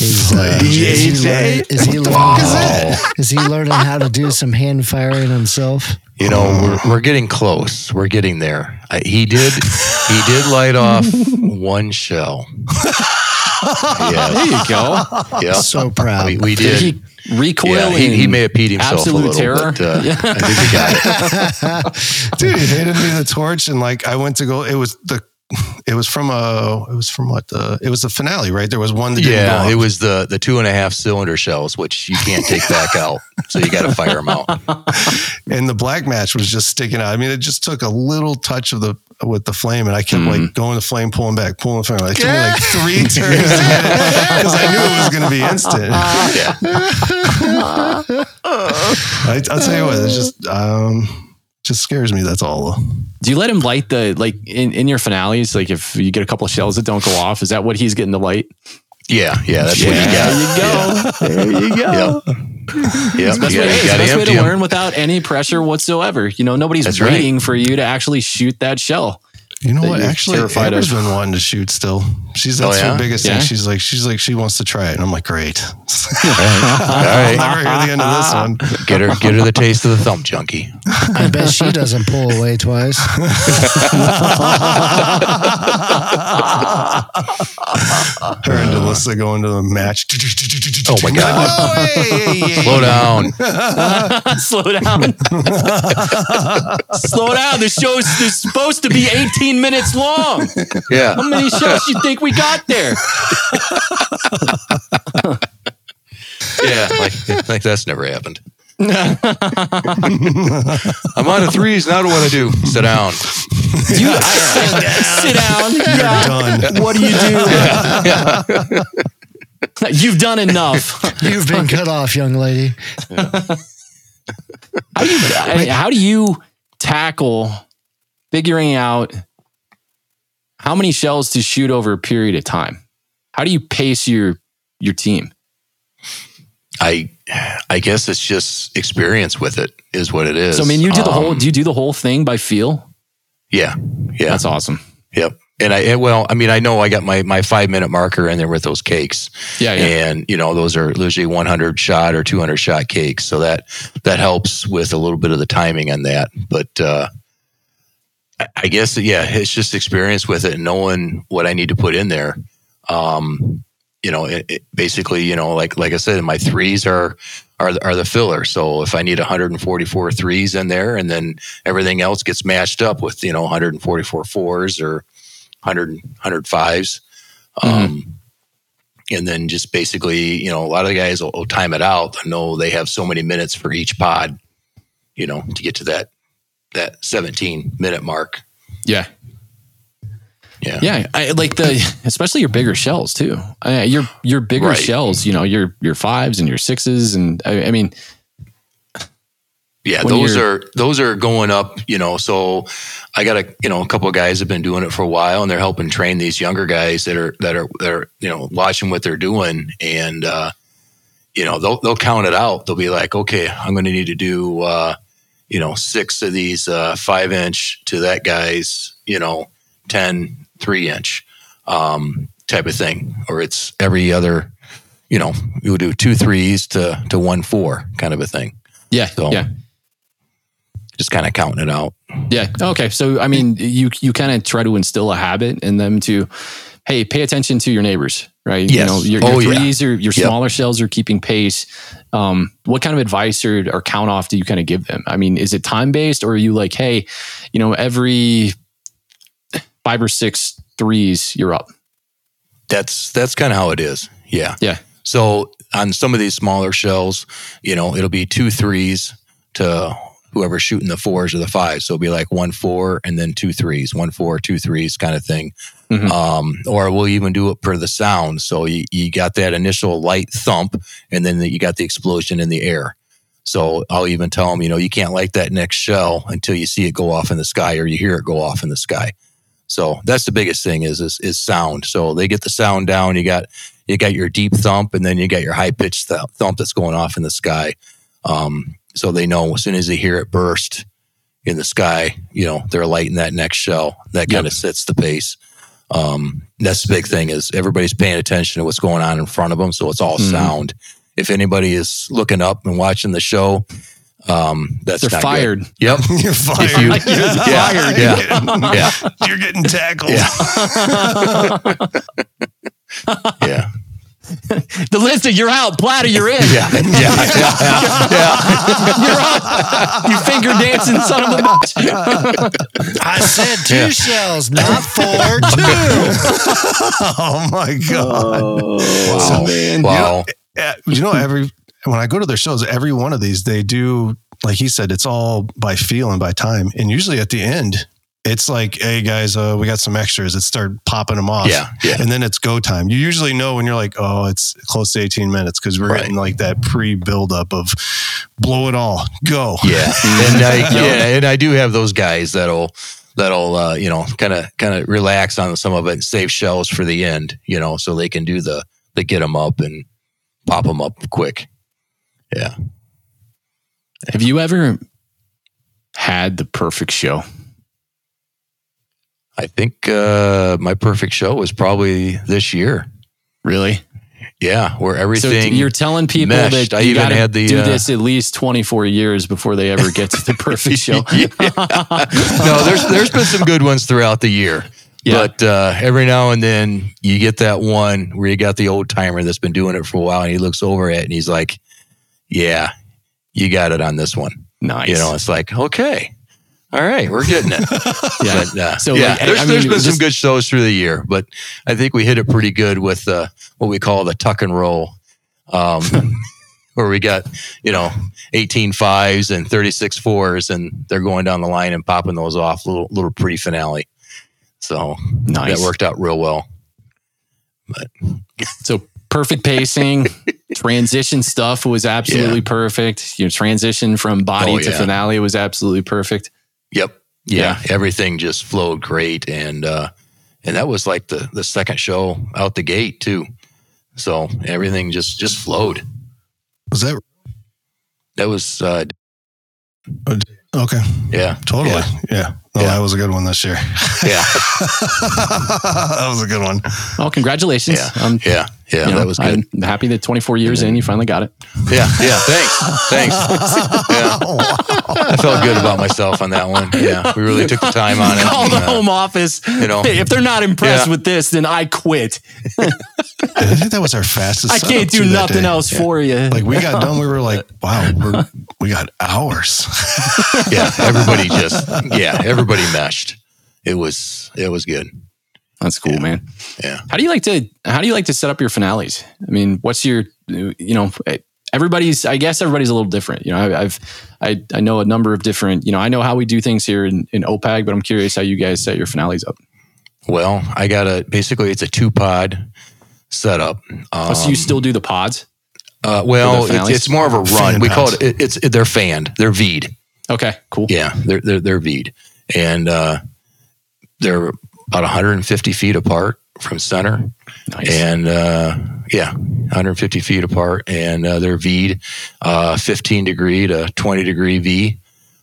is, uh,
The
is he
AJ?
is he learning? Is he learning how to do some hand firing himself?
You know, we're, we're getting close. We're getting there. I, he did. He did light off one shell. yeah,
There you go.
yeah.
So proud.
We, we
Did
did.
he recoil?
yeah, he, he may have peed himself
absolute
a little,
terror?
but uh, I think we got it.
Dude, he handed me the torch and like I went to go it was the it was from a it was from what the it was the finale, right? There was one that didn't
Yeah, it was the the two and a half cylinder shells, which you can't take back out, so you got to fire them out.
and the black match was just sticking out. I mean, it just took a little touch of the with the flame, and I kept
Mm-hmm.
like going the flame, pulling back, pulling the flame. Like, it took me like three turns to because I knew it was going to be instant.
Yeah,
I, I'll tell you what, it's just um, just scares me. That's all.
Do you let him light the like in, in your finales? Like if you get a couple of shells that don't go off, is that what he's getting to light?
yeah, yeah. That's what you got.
There you go. There you go.
Yep. Yep.
Best
You
way,
got
hey, it's the
to
best way
empty
to
'em.
learn without any pressure whatsoever. You know, nobody's
That's right.
waiting for you to actually shoot that shell.
You know
that
what? Actually,
terrified
Amber's been wanting to shoot still. She's that's
Oh, yeah?
her biggest
Yeah?
thing. She's like, she's like, she wants to try it, and I'm like, great.
All
I'll never hear the end of this one.
Get her, get her the taste of the thump junkie.
I bet she doesn't pull away twice.
Her and Delissa going to the match.
Oh my God.
Hey, hey, hey.
Slow down.
Slow down. Slow down. The show's is supposed to be 18 minutes long.
Yeah.
How many shows you think we got there?
Yeah. Like, like that's never happened. I'm on a threes. Now what do I do? Sit down.
You, I, sit down. Yeah.
Done.
What do you do? You've done enough.
You've been cut off, young lady.
How do you, how do you tackle figuring out how many shells to shoot over a period of time? How do you pace your your team?
I, I guess it's just experience with it is what it is.
So I mean, you do the whole.
Um,
Do you do the whole thing by feel?
Yeah. Yeah.
That's awesome.
Yep. And I, well, I mean, I know I got my, my five minute marker in there with those cakes.
Yeah, yeah.
and you know those are usually 100 shot or 200 shot cakes so that that helps with a little bit of the timing on that but uh I- guess yeah it's just experience with it and knowing what i need to put in there. Um you know it, it basically you know like like i said my threes are are the, are the filler. So if i need 144 threes in there and then everything else gets matched up with you know 144 fours or 100 105s um and then just basically, you know, a lot of the guys will, will time it out. I know they have so many minutes for each pod, you know, to get to that that 17 minute mark.
Yeah,
Yeah.
yeah. I like the especially your bigger shells too. Uh, your your bigger
Right.
shells. You know, your your fives and your sixes, and I, I mean,
Yeah, those are those are going up, you know. So I got a you know a couple of guys have been doing it for a while, and they're helping train these younger guys that are that are that are you know watching what they're doing, and uh, you know they'll they'll count it out. They'll be like, okay, I'm going to need to do uh, you know six of these uh, five inch to that guy's you know 10 three inch um, type of thing, or it's every other you know you would do two threes to to one four kind of a thing.
yeah,
So-
yeah.
Just kind of counting it out.
Yeah. Okay. So I mean, you you kind of try to instill a habit in them to, hey, pay attention to your neighbors, right?
Yes.
You know, your, your
Oh, yeah.
threes or your
Yep.
smaller shells are keeping pace. Um, what kind of advice or, or count off do you kind of give them? I mean, is it time based or are you like, hey, you know, every five or six threes, you're up?
That's that's kind of how it is. Yeah.
Yeah.
So on some of these smaller shells, you know, it'll be two threes to whoever's shooting the fours or the fives. So it'll be like one four and then two threes, one four, two threes kind of thing.
Mhm.
Um, or we'll even do it per the sound. So you, you got that initial light thump and then you got the explosion in the air. So I'll even tell them, you know, you can't light that next shell until you see it go off in the sky or you hear it go off in the sky. So that's the biggest thing is, is is sound. So they get the sound down. You got you got your deep thump, and then you got your high pitched th- thump that's going off in the sky. Um, so they know as soon as they hear it burst in the sky, you know they're lighting that next shell. That kind of sets the pace. Um, that's the big thing is everybody's paying attention to what's going on in front of them. So it's all
Mhm.
sound. If anybody is looking up and watching the show, um, that's
They're
not good.
fired.
Yep.
You're fired.
You,
You're
yeah,
fired.
yeah, yeah,
You're getting tackled.
yeah.
The list of you're out, Platter, you're in.
Yeah, yeah, yeah, yeah.
You're up. You finger dancing son of a bitch.
I said two
Yeah.
shells, not four, two.
Oh my god.
Oh, wow,
man.
wow.
Yeah, you know, every when I go to their shows, every one of these they do, like he said, it's all by feel and by time. And usually at the end, it's like, hey guys, uh, we got some extras. It start popping them off.
Yeah, yeah.
And then it's go time. You usually know when you're like, oh, it's close to 18 minutes because we're
Right.
getting like that pre build up of blow it all, go.
Yeah, and I, yeah, and I do have those guys that'll that'll uh, you know kind of kind of relax on some of it and save shells for the end, you know, so they can do the they get them up and pop them up quick. Yeah,
Have you ever had the perfect show?
I think uh, my perfect show was probably this year.
Really?
Yeah, where
So
everything
you're telling people
meshed.
that
I
you
even
gotta
had the,
do
uh,
this at least 24 years before they ever get to the perfect show.
no, there's there's been some good ones throughout the year.
Yeah.
But uh, every now and then you get that one where you got the old timer that's been doing it for a while and he looks over at it and he's like, Yeah, you got it on this one.
nice.
You know, it's like, okay. All right, we're getting it.
yeah.
But, uh,
So,
yeah,
like, I-
there's,
I
there's
mean,
been some good shows through the year, but I think we hit it pretty good with uh, what we call the tuck and roll, um, where we got you know 18 fives and 36 fours, and they're going down the line and popping those off, little little pre finale. So
nice.
that worked out real well.
But so perfect pacing, transition stuff was absolutely perfect. Your transition from body
Oh,
to
yeah.
finale was absolutely perfect.
Yep. Yeah, everything just flowed great, and uh, and that was like the the second show out the gate too. So everything just just flowed.
Was that
That was uh,
okay?
yeah,
Totally.
Yeah.
Yeah. No,
Yeah.
that was a good one this year.
yeah,
that was a good one.
Well, congratulations.
yeah,
Um,
yeah, yeah.
you know,
that was good.
I'm happy that 24 years in, you finally got it.
Yeah, yeah. Thanks, thanks. Yeah. I felt good about myself on that one. Yeah, we really took the time on it.
Call the
uh,
home office.
you know.
Hey, if they're not impressed
Yeah.
with this, then I quit.
I think that was our fastest.
I can't do nothing
day.
else for you.
Like we got done, we were like, "Wow, we're, we got hours."
yeah, everybody just yeah, everybody meshed. It was it was good.
That's cool, man.
Yeah.
How do you like to how do you like to set up your finales? I mean, what's your you know everybody's I guess everybody's a little different. You know, I, I've I I know a number of different. You know, I know how we do things here in, in OPAG, but I'm curious how you guys set your finales up.
Well, I got a basically it's a two pod setup. Um,
Oh, so you still do the pods?
uh, well,
the
it's, it's more of a run.
Fan
we call it, it it's they're fanned. They're V'd.
Okay, cool.
Yeah, they're they're they're V'd, and uh, they're about 150 feet apart from center,
Nice.
and uh, yeah, 150 feet apart, and uh, they're V'd, uh, 15 degree to 20 degree V,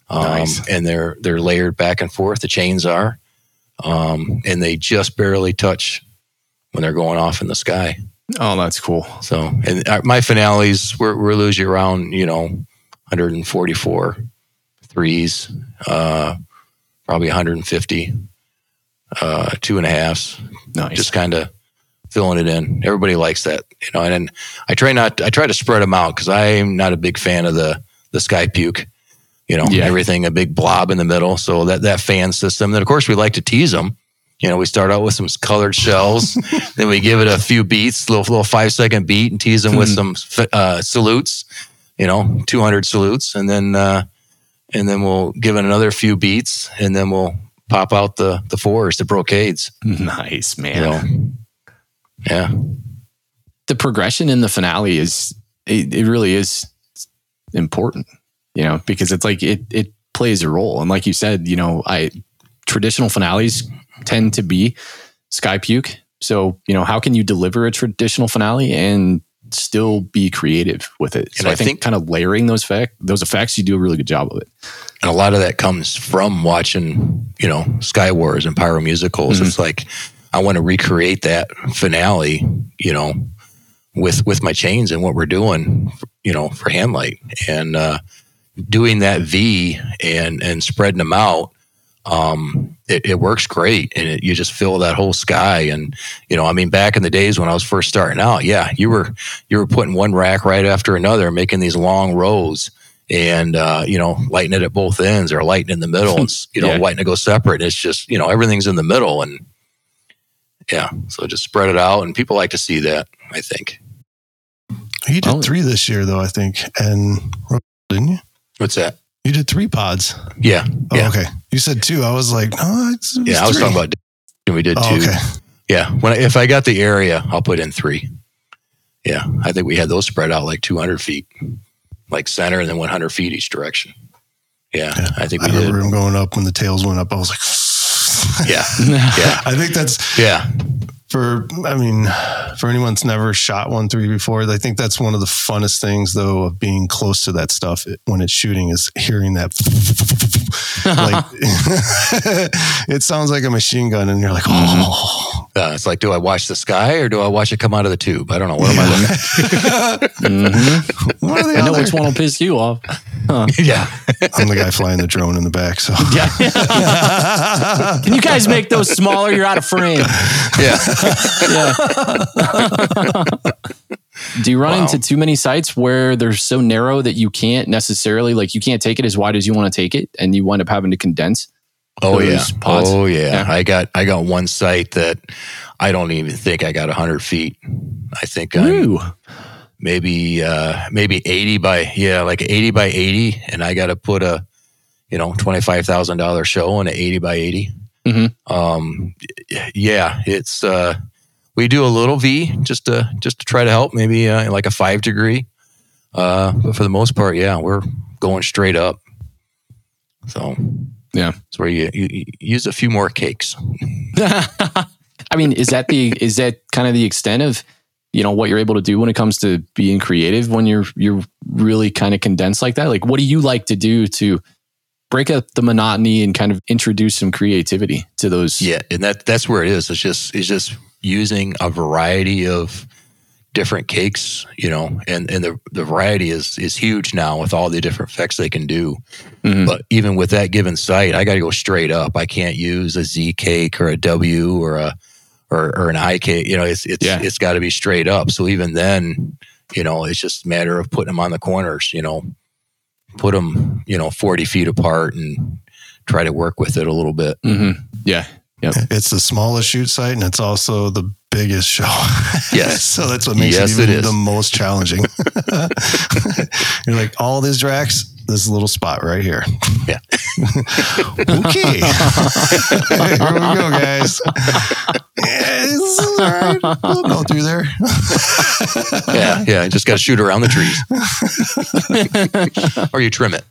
um,
Nice.
and they're they're layered back and forth. The chains are, um, and they just barely touch when they're going off in the sky.
oh, that's cool.
So, and uh, my finales, we're, we're losing around, you know, 144 threes, uh, probably 150, uh, two and a halves,
Nice.
just kind of filling it in. Everybody likes that, you know, and, then I try not, I try to spread them out because I'm not a big fan of the, the sky puke, you know,
Yeah.
everything, a big blob in the middle. So that, that fan system, then of course we like to tease them. You know, we start out with some colored shells, then we give it a few beats, little little five second beat, and tease them with some uh, salutes. You know, two hundred salutes, and then uh, and then we'll give it another few beats, and then we'll pop out the the fours, the brocades.
nice, man.
You know, yeah,
the progression in the finale is it, it really is important you know because it's like it it plays a role. And like you said you know i traditional finales tend to be sky puke. So you know how can you deliver a traditional finale and still be creative with it? So
And
i,
I
think,
think-
kind of layering those fact those effects you do a really good job of it.
And a lot of that comes from watching, you know, Sky Wars and Pyro musicals.
Mhm.
It's like I want to recreate that finale, you know, with with my chains and what we're doing, you know, for handlight and uh, doing that V and and spreading them out. Um, it, it works great, and it, you just fill that whole sky. And you know, I mean, back in the days when I was first starting out, yeah, you were you were putting one rack right after another, making these long rows and uh, you know, lighting it at both ends or lighting in the middle and you know,
Yeah.
lighting to go separate. It's just you know, everything's in the middle, and yeah, so just spread it out, and people like to see that. I think.
You did
Oh.
three this year, though I think, and didn't you?
What's that?
You did three pods.
Yeah,
Oh,
Yeah.
okay. You said two. I was like, no, it's, it's
yeah. I was talking about. And we did
Oh,
two.
okay.
Yeah, when I, if I got the area, I'll put in three. Yeah, I think we had those spread out like 200 feet, like center, and then 100 feet each direction. Yeah,
Yeah.
I think
I
we did.
remember him going up when the tails went up. I was like,
Yeah, yeah,
I think that's
yeah.
for I mean, for anyone that's never shot one three before, I think that's one of the funnest things though of being close to that stuff when it's shooting is hearing that like it sounds like a machine gun, and you're like, oh,
Uh, it's like, do I watch the sky or do I watch it come out of the tube? I don't know. What am I looking
Mhm.
what are the
I know
other-
which one will piss you off.
at? yeah.
I'm the guy flying the drone in the back. So
Yeah. Can you guys make those smaller? You're out of frame.
Yeah.
Yeah. Do you run
Wow.
into too many sites where they're so narrow that you can't necessarily like you can't take it as wide as you want to take it, and you wind up having to condense?
Oh yeah.
Pods?
Oh yeah.
Yeah.
I got I got one site that I don't even think I got hundred feet. I think I'm maybe uh maybe 80 by yeah like 80 by 80 and i gotta put a you know $25000 show on an 80 by 80
Mhm.
um yeah it's uh we do a little v just to just to try to help maybe uh, like a five degree uh but for the most part yeah we're going straight up so
Yeah.
it's where you, you, you use a few more cakes
I mean, is that the is that kind of the extent of you know what you're able to do when it comes to being creative when you're you're really kind of condensed like that? Like, what do you like to do to break up the monotony and kind of introduce some creativity to those?
Yeah, and that that's where it is. It's just it's just using a variety of different cakes, you know, and and the the variety is is huge now with all the different effects they can do.
Mhm.
But even with that given site, I got to go straight up. I can't use a Z cake or a W or a or, or an I cake. You know, it's it's
Yeah.
it's got to be straight up. So even then, you know, it's just a matter of putting them on the corners. You know, put them you know forty feet apart and try to work with it a little bit.
hmm Yeah. Yep.
it's the smallest shoot site, and it's also the biggest show.
Yes.
so that's what makes
Yes,
it even the most challenging. you're like all these racks. This little spot right here.
Yeah.
okay. here we go, guys. Yeah, this all right. We'll go through there.
Yeah, yeah. Just got to shoot around the trees, or you trim it.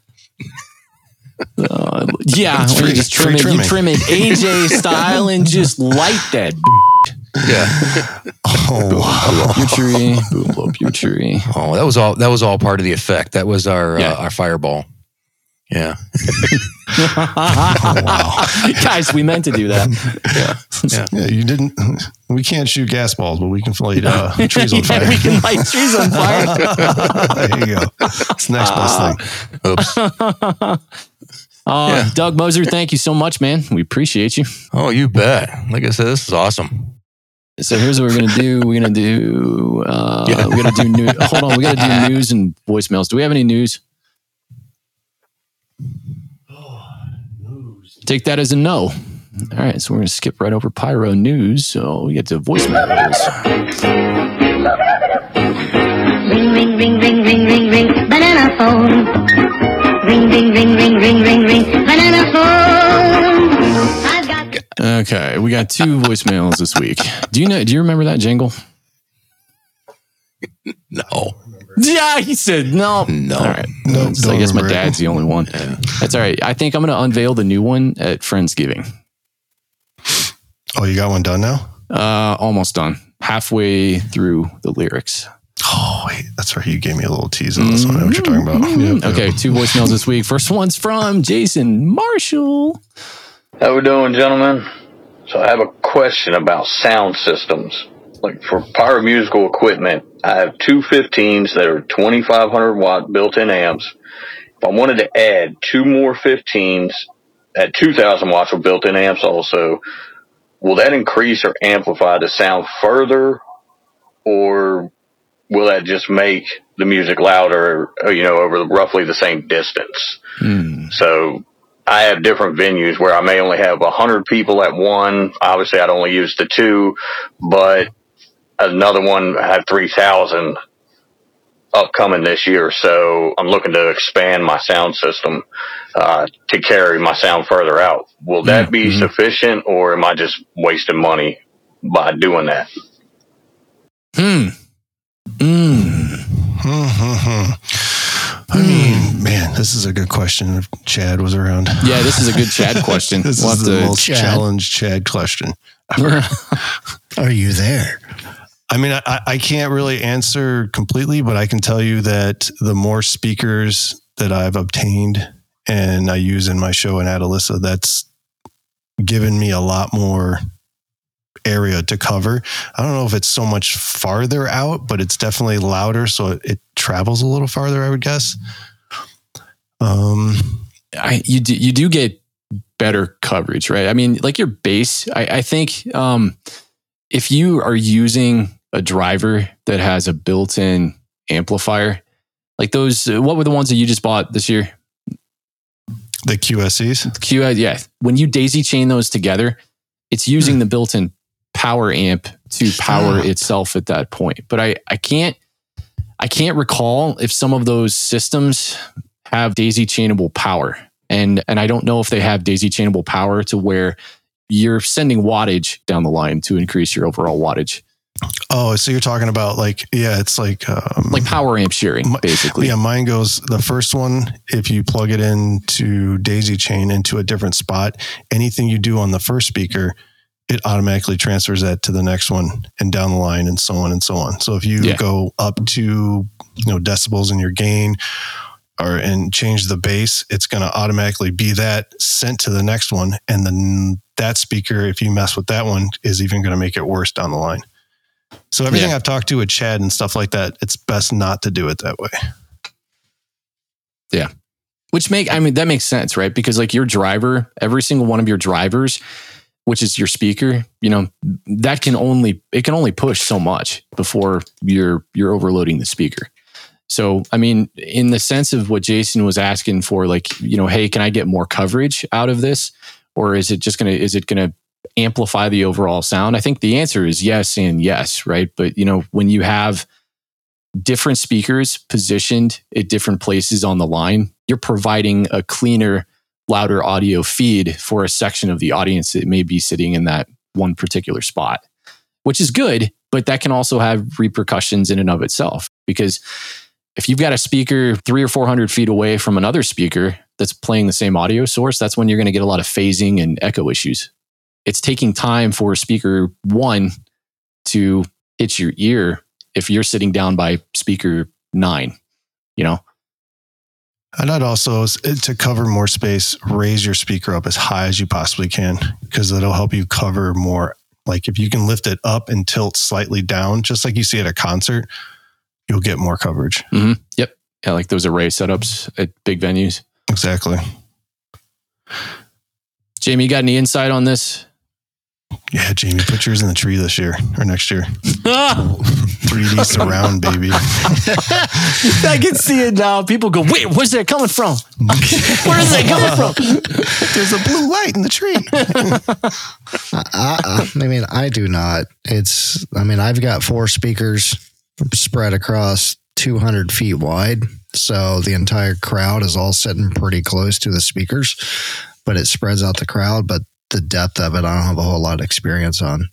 Uh, yeah,
It's
or
free-
you just trim it, you
trimming.
trim it AJ style and just light that
Yeah.
Oh, wow.
your tree, boom, blow up your tree.
Oh, that was all. That was all part of the effect. That was our
Yeah.
uh, our fireball. Yeah.
Wow, Guys, we meant to do that.
Yeah, Yeah. you didn't. We can't shoot gas balls, but we can light uh, trees on
Yeah,
fire.
we can light trees on fire.
there you go. It's the next best thing.
Oops.
Uh,
Yeah.
Doug Moser, thank you so much, man. We appreciate you.
Oh, you bet. Like I said, this is awesome.
So here's what we're gonna do. We're gonna do. Uh,
Yeah.
We're gonna do. New, hold on. We gotta do news and voicemails. Do we have any news? Take that as a no. All right, so we're gonna skip right over pyro news. So we get to voicemails.
Ring, ring, ring, ring, ring, ring, ring, banana phone. Ring, ring, ring, ring, ring, ring, ring, banana phone. I've got
Okay, we got two voicemails this week. Do you know? Do you remember that jingle?
No.
Yeah, he said no.
No.
All right.
No,
So I guess my
remember it.
dad's the only one. That's all right. I think I'm going to unveil the new one at Friendsgiving.
Oh, you got one done now?
Uh, almost done. Halfway through the lyrics.
Oh, wait. That's right. You gave me a little tease on this one. I know what you're talking about. Mm-hmm. Yep, yep.
Okay, two voicemails this week. First one's from Jason Marshall.
How we doing, gentlemen? So I have a question about sound systems. Like for pyro musical equipment, I have two 15s that are 2500 watt built-in amps. If I wanted to add two more 15s at 2000 watts with built-in amps also, will that increase or amplify the sound further or will that just make the music louder, uh, you know, over roughly the same distance?
Hmm.
So I have different venues where I may only have a hundred people at one. Obviously, I'd only use the two, but another one I have three thousand upcoming this year. So I'm looking to expand my sound system uh, to carry my sound further out. Will that be sufficient, or am I just wasting money by doing that?
Hmm. Hmm.
Mhm. I mean, man, this is a good question. If Chad was around,
Yeah, this is a good Chad question.
this
We'll
is the most
Chad.
challenged Chad question.
Are you there?
I mean, I, I can't really answer completely, but I can tell you that the more speakers that I've obtained and I use in my show in Atalissa, that's given me a lot more area to cover. I don't know if it's so much farther out, but it's definitely louder, so it, it travels a little farther. I would guess. Um,
I, you do, you do get better coverage, right? I mean, like your bass, I, I think um, if you are using a driver that has a built-in amplifier, like those, what were the ones that you just bought this year?
the QSCs.
Q, yeah. When you daisy chain those together, it's using the built-in power amp to power
Stop.
itself at that point. But I, I can't, I can't recall if some of those systems have daisy chainable power, and and I don't know if they have daisy chainable power to where you're sending wattage down the line to increase your overall wattage,
Oh, so you're talking about like yeah, it's like um,
like power amp sharing,
My-
basically.
Yeah, mine goes the first one. If you plug it into daisy chain into a different spot, anything you do on the first speaker, it automatically transfers that to the next one and down the line and so on and so on. So if you
Yeah.
go up to you know decibels in your gain or and change the bass, it's going to automatically be that sent to the next one, and then that speaker, if you mess with that one, is even going to make it worse down the line. So everything
Yeah.
I've talked to with Chad and stuff like that, it's best not to do it that way. Yeah.
Which make I mean that makes sense, right? Because like your driver, every single one of your drivers, which is your speaker, you know, that can only it can only push so much before you're you're overloading the speaker. So, I mean, in the sense of what Jason was asking for, like, you know, hey, can I get more coverage out of this? Or is it just gonna is it gonna amplify the overall sound? I think the answer is yes and yes, right? But you know, when you have different speakers positioned at different places on the line, you're providing a cleaner, louder audio feed for a section of the audience that may be sitting in that one particular spot, which is good, but that can also have repercussions in and of itself. Because if you've got a speaker three or 400 feet away from another speaker that's playing the same audio source, that's when you're going to get a lot of phasing and echo issues. It's taking time for speaker one to hit your ear if you're sitting down by speaker nine, you know?
And I'd also, to cover more space, raise your speaker up as high as you possibly can because that'll help you cover more. Like if you can lift it up and tilt slightly down, just like you see at a concert, you'll get more coverage.
hmm Yep. Yeah, like those array setups at big venues.
Exactly.
Jamie, you got any insight on this?
Yeah, Jamie, put yours in the tree this year or next year. 3D surround, baby.
I can see it now. People go, wait, where's that coming from? Where is that coming from?
There's a blue light in the tree.
I, I, I mean, I do not. It's, I mean, I've got four speakers spread across 200 feet wide. So the entire crowd is all sitting pretty close to the speakers, but it spreads out the crowd. But the depth of it, I don't have a whole lot of experience on.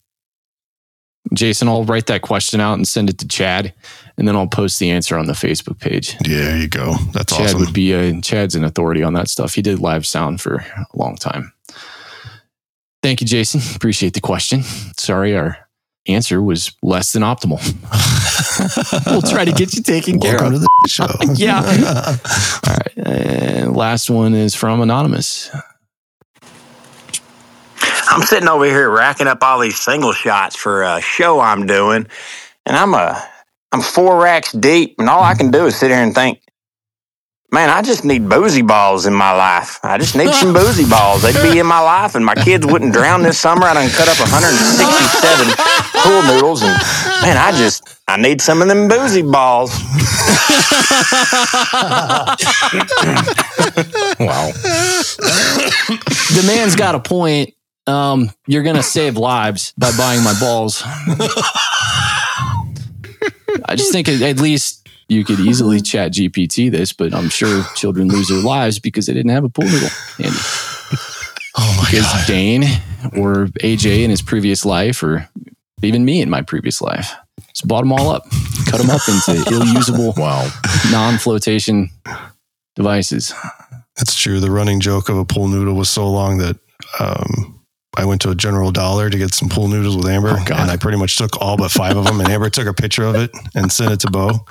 Jason, I'll write that question out and send it to Chad, and then I'll post the answer on the Facebook page.
Yeah, there you go. That's
Chad
awesome.
would be a Chad's an authority on that stuff. He did live sound for a long time. Thank you, Jason. Appreciate the question. Sorry, our answer was less than optimal. we'll try to get you taken care of.
to the show.
Yeah. All right. And last one is from Anonymous.
I'm sitting over here racking up all these single shots for a show I'm doing, and I'm a I'm four racks deep, and all I can do is sit here and think, man, I just need boozy balls in my life. I just need some boozy balls. They'd be in my life, and my kids wouldn't drown this summer. I done cut up 167 pool noodles, and man, I just I need some of them boozy balls.
Wow.
The man's got a point. Um, you're gonna save lives by buying my balls. I just think at least you could easily chat GPT this, but I'm sure children lose their lives because they didn't have a pool noodle handy.
Oh my
Because
god.
Dane or AJ in his previous life, or even me in my previous life, just bought them all up, cut them up into ill-usable,
Wow.
non-flotation devices.
That's true. The running joke of a pool noodle was so long that um, I went to a General Dollar to get some pool noodles with Amber,
Oh,
and I pretty much took all but five of them. And Amber took a picture of it and sent it to Bo.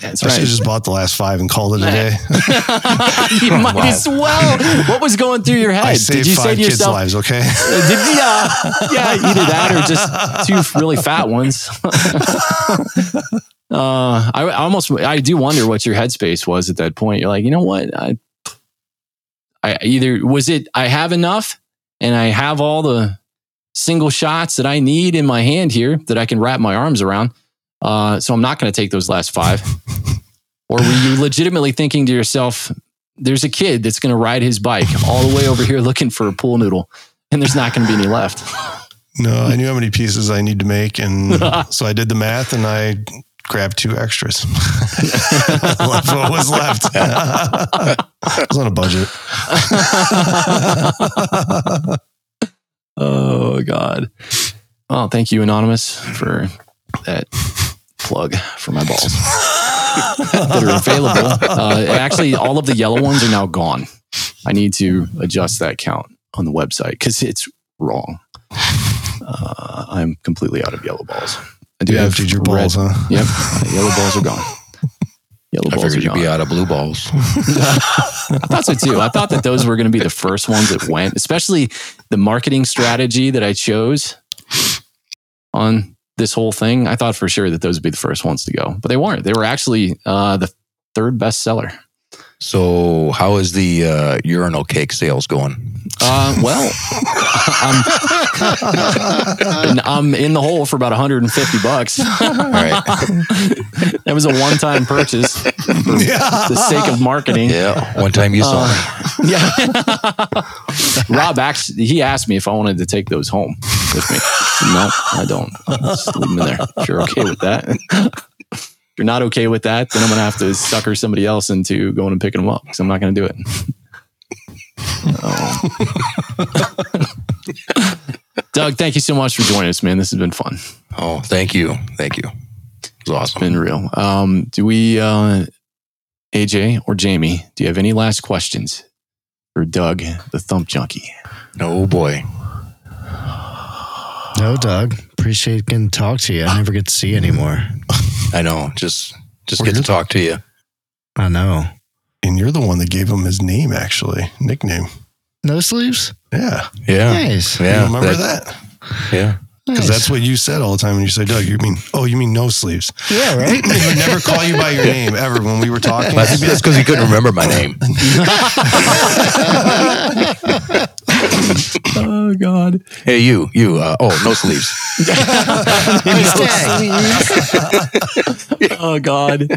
That's
I should have just bought the last five and called it a day.
you might as well. What was going through your head?
I
Did
saved
you say
five
to
kids'
yourself,
lives. Okay.
Uh, Did, yeah, yeah, either that or just two really fat ones. uh, I, I almost, I do wonder what your headspace was at that point. You're like, you know what? I, I either was it I have enough and I have all the single shots that I need in my hand here that I can wrap my arms around. Uh, so I'm not going to take those last five. or were you legitimately thinking to yourself, there's a kid that's going to ride his bike all the way over here looking for a pool noodle and there's not going to be any left.
No, I knew how many pieces I need to make, and so I did the math, and I grabbed two extras. left what was left. I was on a budget.
Oh God. Well, thank you, Anonymous, for that plug for my balls that are available. Uh, actually, all of the yellow ones are now gone. I need to adjust that count on the website because it's wrong. Uh, I'm completely out of yellow balls. I do
You
have
emptied your
red-
balls, huh?
Yep, yellow balls are gone. Yellow
I
balls are
figured you'd
gone.
be out of blue balls.
I thought so too. I thought that those were going to be the first ones that went, especially the marketing strategy that I chose on this whole thing. I thought for sure that those would be the first ones to go, but they weren't. They were actually uh, the third best seller.
So, how is the uh, urinal cake sales going?
Uh, well, I'm, I'm in the hole for about 150 bucks.
All right.
That was a one-time purchase for the sake of marketing.
Yeah. One time you saw me.
Yeah. Rob actually he asked me if I wanted to take those home with me. No, I don't. Just leave them in there. If you're okay with that. If you're not okay with that, then I'm gonna have to sucker somebody else into going and picking them up because I'm not gonna do it. Oh. Doug, thank you so much for joining us, man. This has been fun.
Oh, thank you. Thank you. It was awesome.
Been real. Um, do we uh AJ or Jamie, do you have any last questions for Doug, the thump junkie?
No, boy.
No, Doug. Appreciate getting to talk to you. I never get to see you anymore.
I know. Just just
Well,
get to talk to you.
I know.
And you're the one that gave him his name, actually, nickname.
No sleeves?
Yeah.
Yeah.
Nice.
Yeah.
you remember
that-
that?
Yeah.
Because
Nice.
that's what you said all the time when you say, Doug, you mean, oh, you mean no sleeves.
yeah, right?
He would never call you by your name ever when we were talking.
That's because he couldn't remember my name.
Oh God.
Hey, you, you. Uh, oh, no sleeves.
oh God.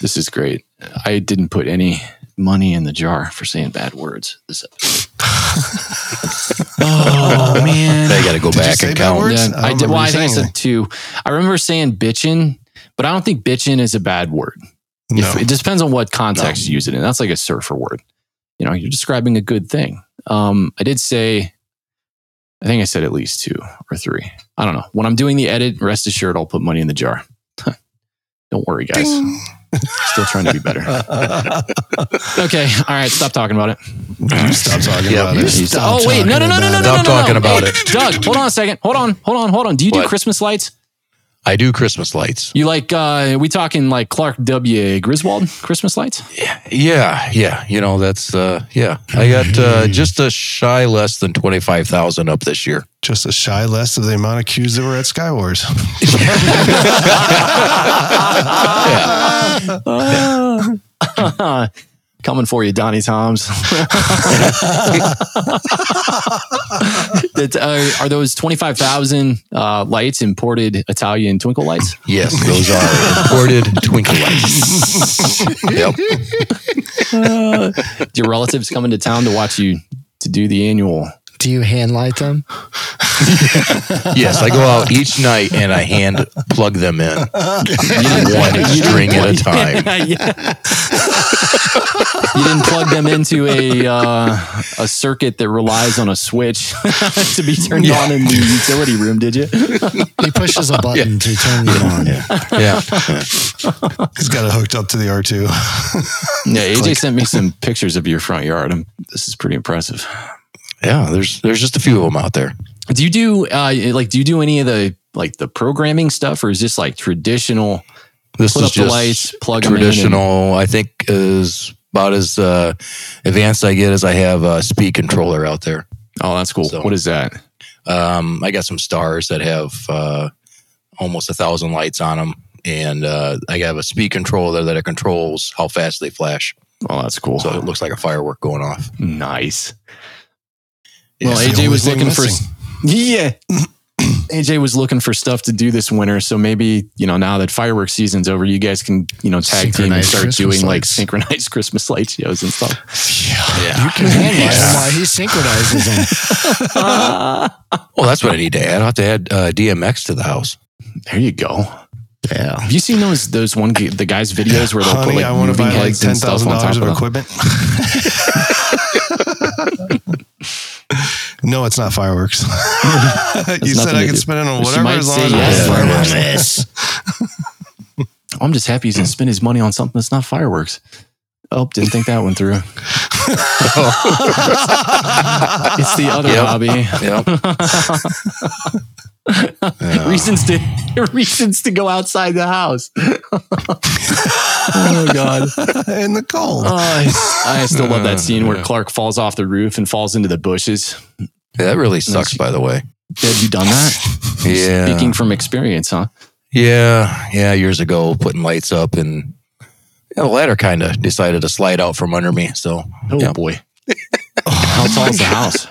This is great. I didn't put any money in the jar for saying bad words this episode. oh man.
I got to go
Did you
back
say
and
bad
count.
words?
Yeah,
I
I,
don't
did. Well,
remember
I think I said two. I remember saying bitchin', but I don't think bitchin' is a bad word.
No.
If- it depends on what context you use it in. That's like a surfer word. You know, you're describing a good thing. Um, I did say, I think I said at least two or three. I don't know. When I'm doing the edit, rest assured I'll put money in the jar. don't worry, guys. Still trying to be better. Okay. All right. Stop talking about it.
Stop talking
Yeah,
about
you
it.
stop
oh, wait. No, no, no, no, no, no, no,
Stop
no, no.
talking about
Hey,
it.
Doug, hold on a second. Hold on. Hold on. Hold on. Do you do Christmas lights?
I do Christmas lights.
You like, uh, we talking like Clark W. Griswold Christmas lights?
Yeah, yeah. Yeah. You know, that's uh yeah. I got uh just a shy less than twenty five thousand up this year.
Just a shy less of the amount of cues that were at Skywars.
Coming for you, Donnie Toms. that, uh, are those 25,000 uh, lights imported Italian twinkle lights?
Yes, those are imported twinkle lights. yep.
Do your relatives come into town to watch you to do the annual?
Do you hand light them?
Yes, I go out each night and I hand plug them in. One string at a time.
Yeah. you didn't plug them into a uh, a circuit that relies on a switch to be turned on in the utility room, did you?
He pushes a button to turn you on.
Yeah.
He's got it hooked up to the R2.
Yeah, AJ sent me some pictures of your front yard. i this is pretty impressive.
Yeah, there's there's just a few of them out there.
Do you do uh, like do you do any of the like the programming stuff, or is this like traditional
This
Put
is
up the
just
lights, in, and-
traditional. I think is about as uh, advanced I get as I have a speed controller out there.
Oh, that's cool.
So-
what is that?
Um, I got some stars that have uh, almost a thousand lights on them, and uh, I have a speed controller that it controls how fast they flash.
Oh, that's cool.
So it looks like a firework going off.
nice.
Yeah.
Well, AJ was
thing
looking for yeah. AJ was looking for stuff to do this winter, so maybe you know now that fireworks season's over, you guys can you know tag team and start
Christmas
doing like synchronized Christmas light shows and stuff.
Yeah.
you Why he synchronizes them.
Well, that's what I need to add. I will have to add uh, DMX to the house.
There you go.
Yeah.
Have you seen those those one the guys videos where they'll
Honey,
put like
I want to
moving
buy like
heads
ten
and stuff
thousand
on top
dollars
of
of equipment. no, it's not fireworks. you said I could spend it on whatever as long
say
as
yes.
it's fireworks.
This.
I'm just happy he's gonna spend his money on something that's not fireworks. Oh, didn't think that one through. it's the other
Yep.
hobby.
Yep.
reasons to reasons to go outside the house. oh god.
in the cold.
Oh, I, I still love that scene where Clark falls off the roof and falls into the bushes.
That really sucks, by the way.
Have you done that?
Yeah.
Speaking from experience, huh?
Yeah, yeah, years ago, putting lights up, and yeah, the ladder kind of decided to slide out from under me. So,
Oh
yeah.
boy. How tall is the house?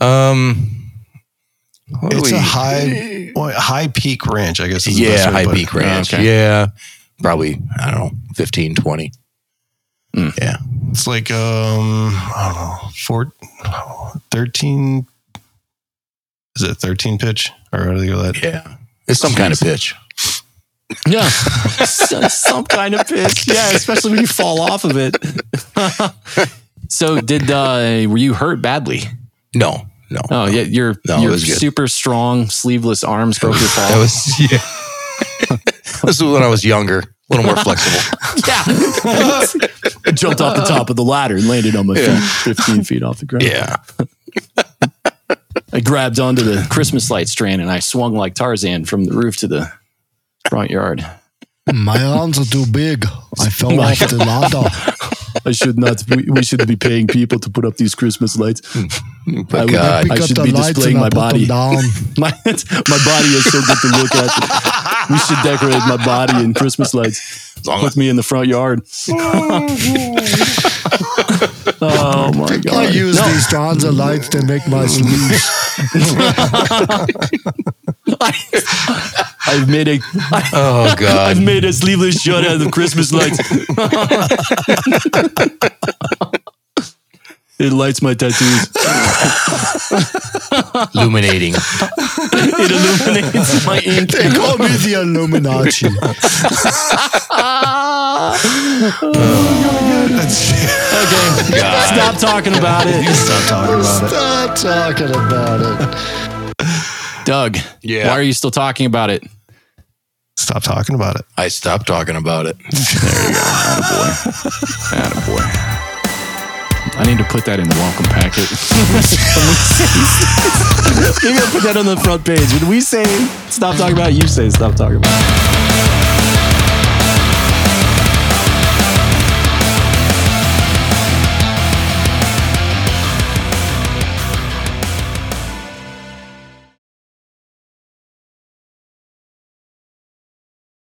um,
It's
we-
a high, well, high peak ranch, I guess. Is the best
yeah,
way to
high
put it.
peak ranch.
Okay.
Yeah, probably I don't know, 15, 20.
Mm.
Yeah,
It's like um, I don't know, four, 13 Is it thirteen pitch or how do they go that?
yeah. It's some kind of pitch.
Yeah. some, some kind of pitch. Yeah, especially when you fall off of it. so did uh were you hurt badly?
No, no.
Oh yeah, your
No,
your
was good.
super strong sleeveless arms broke your fall.
That was yeah. this was when I was younger, a little more flexible.
yeah. I jumped off the top of the ladder and landed on my
Yeah.
feet 15 feet off the ground.
Yeah,
I grabbed onto the Christmas light strand and I swung like Tarzan from the roof to the front yard.
My arms are too big. I fell
My
off the ladder.
I should not. We, we shouldn't be paying people to put up these Christmas lights. Hmm.
But
I would-
God,
Pick
I should be displaying my body.
down.
My my body is so good to look at. We should decorate my body in Christmas lights.
as long
Put
as
me in the front yard. oh my God.
I use
No,
these strands of lights to make my sleeves.
I've made a
oh god!
I've made a sleeveless shirt out of Christmas lights. It lights my tattoos.
illuminating.
It illuminates my ink.
They call me the Illuminati.
That's,
Okay, stop talking about it,
stop talking about it.
Stop talking about it.
Doug.
Yeah.
Why are you still talking about it?
Stop talking about it.
I stopped talking about it. There you go.
Attaboy. Attaboy. I need to put that in the welcome packet. Maybe I'll put that on the front page. When we say stop talking about you say stop talking about it.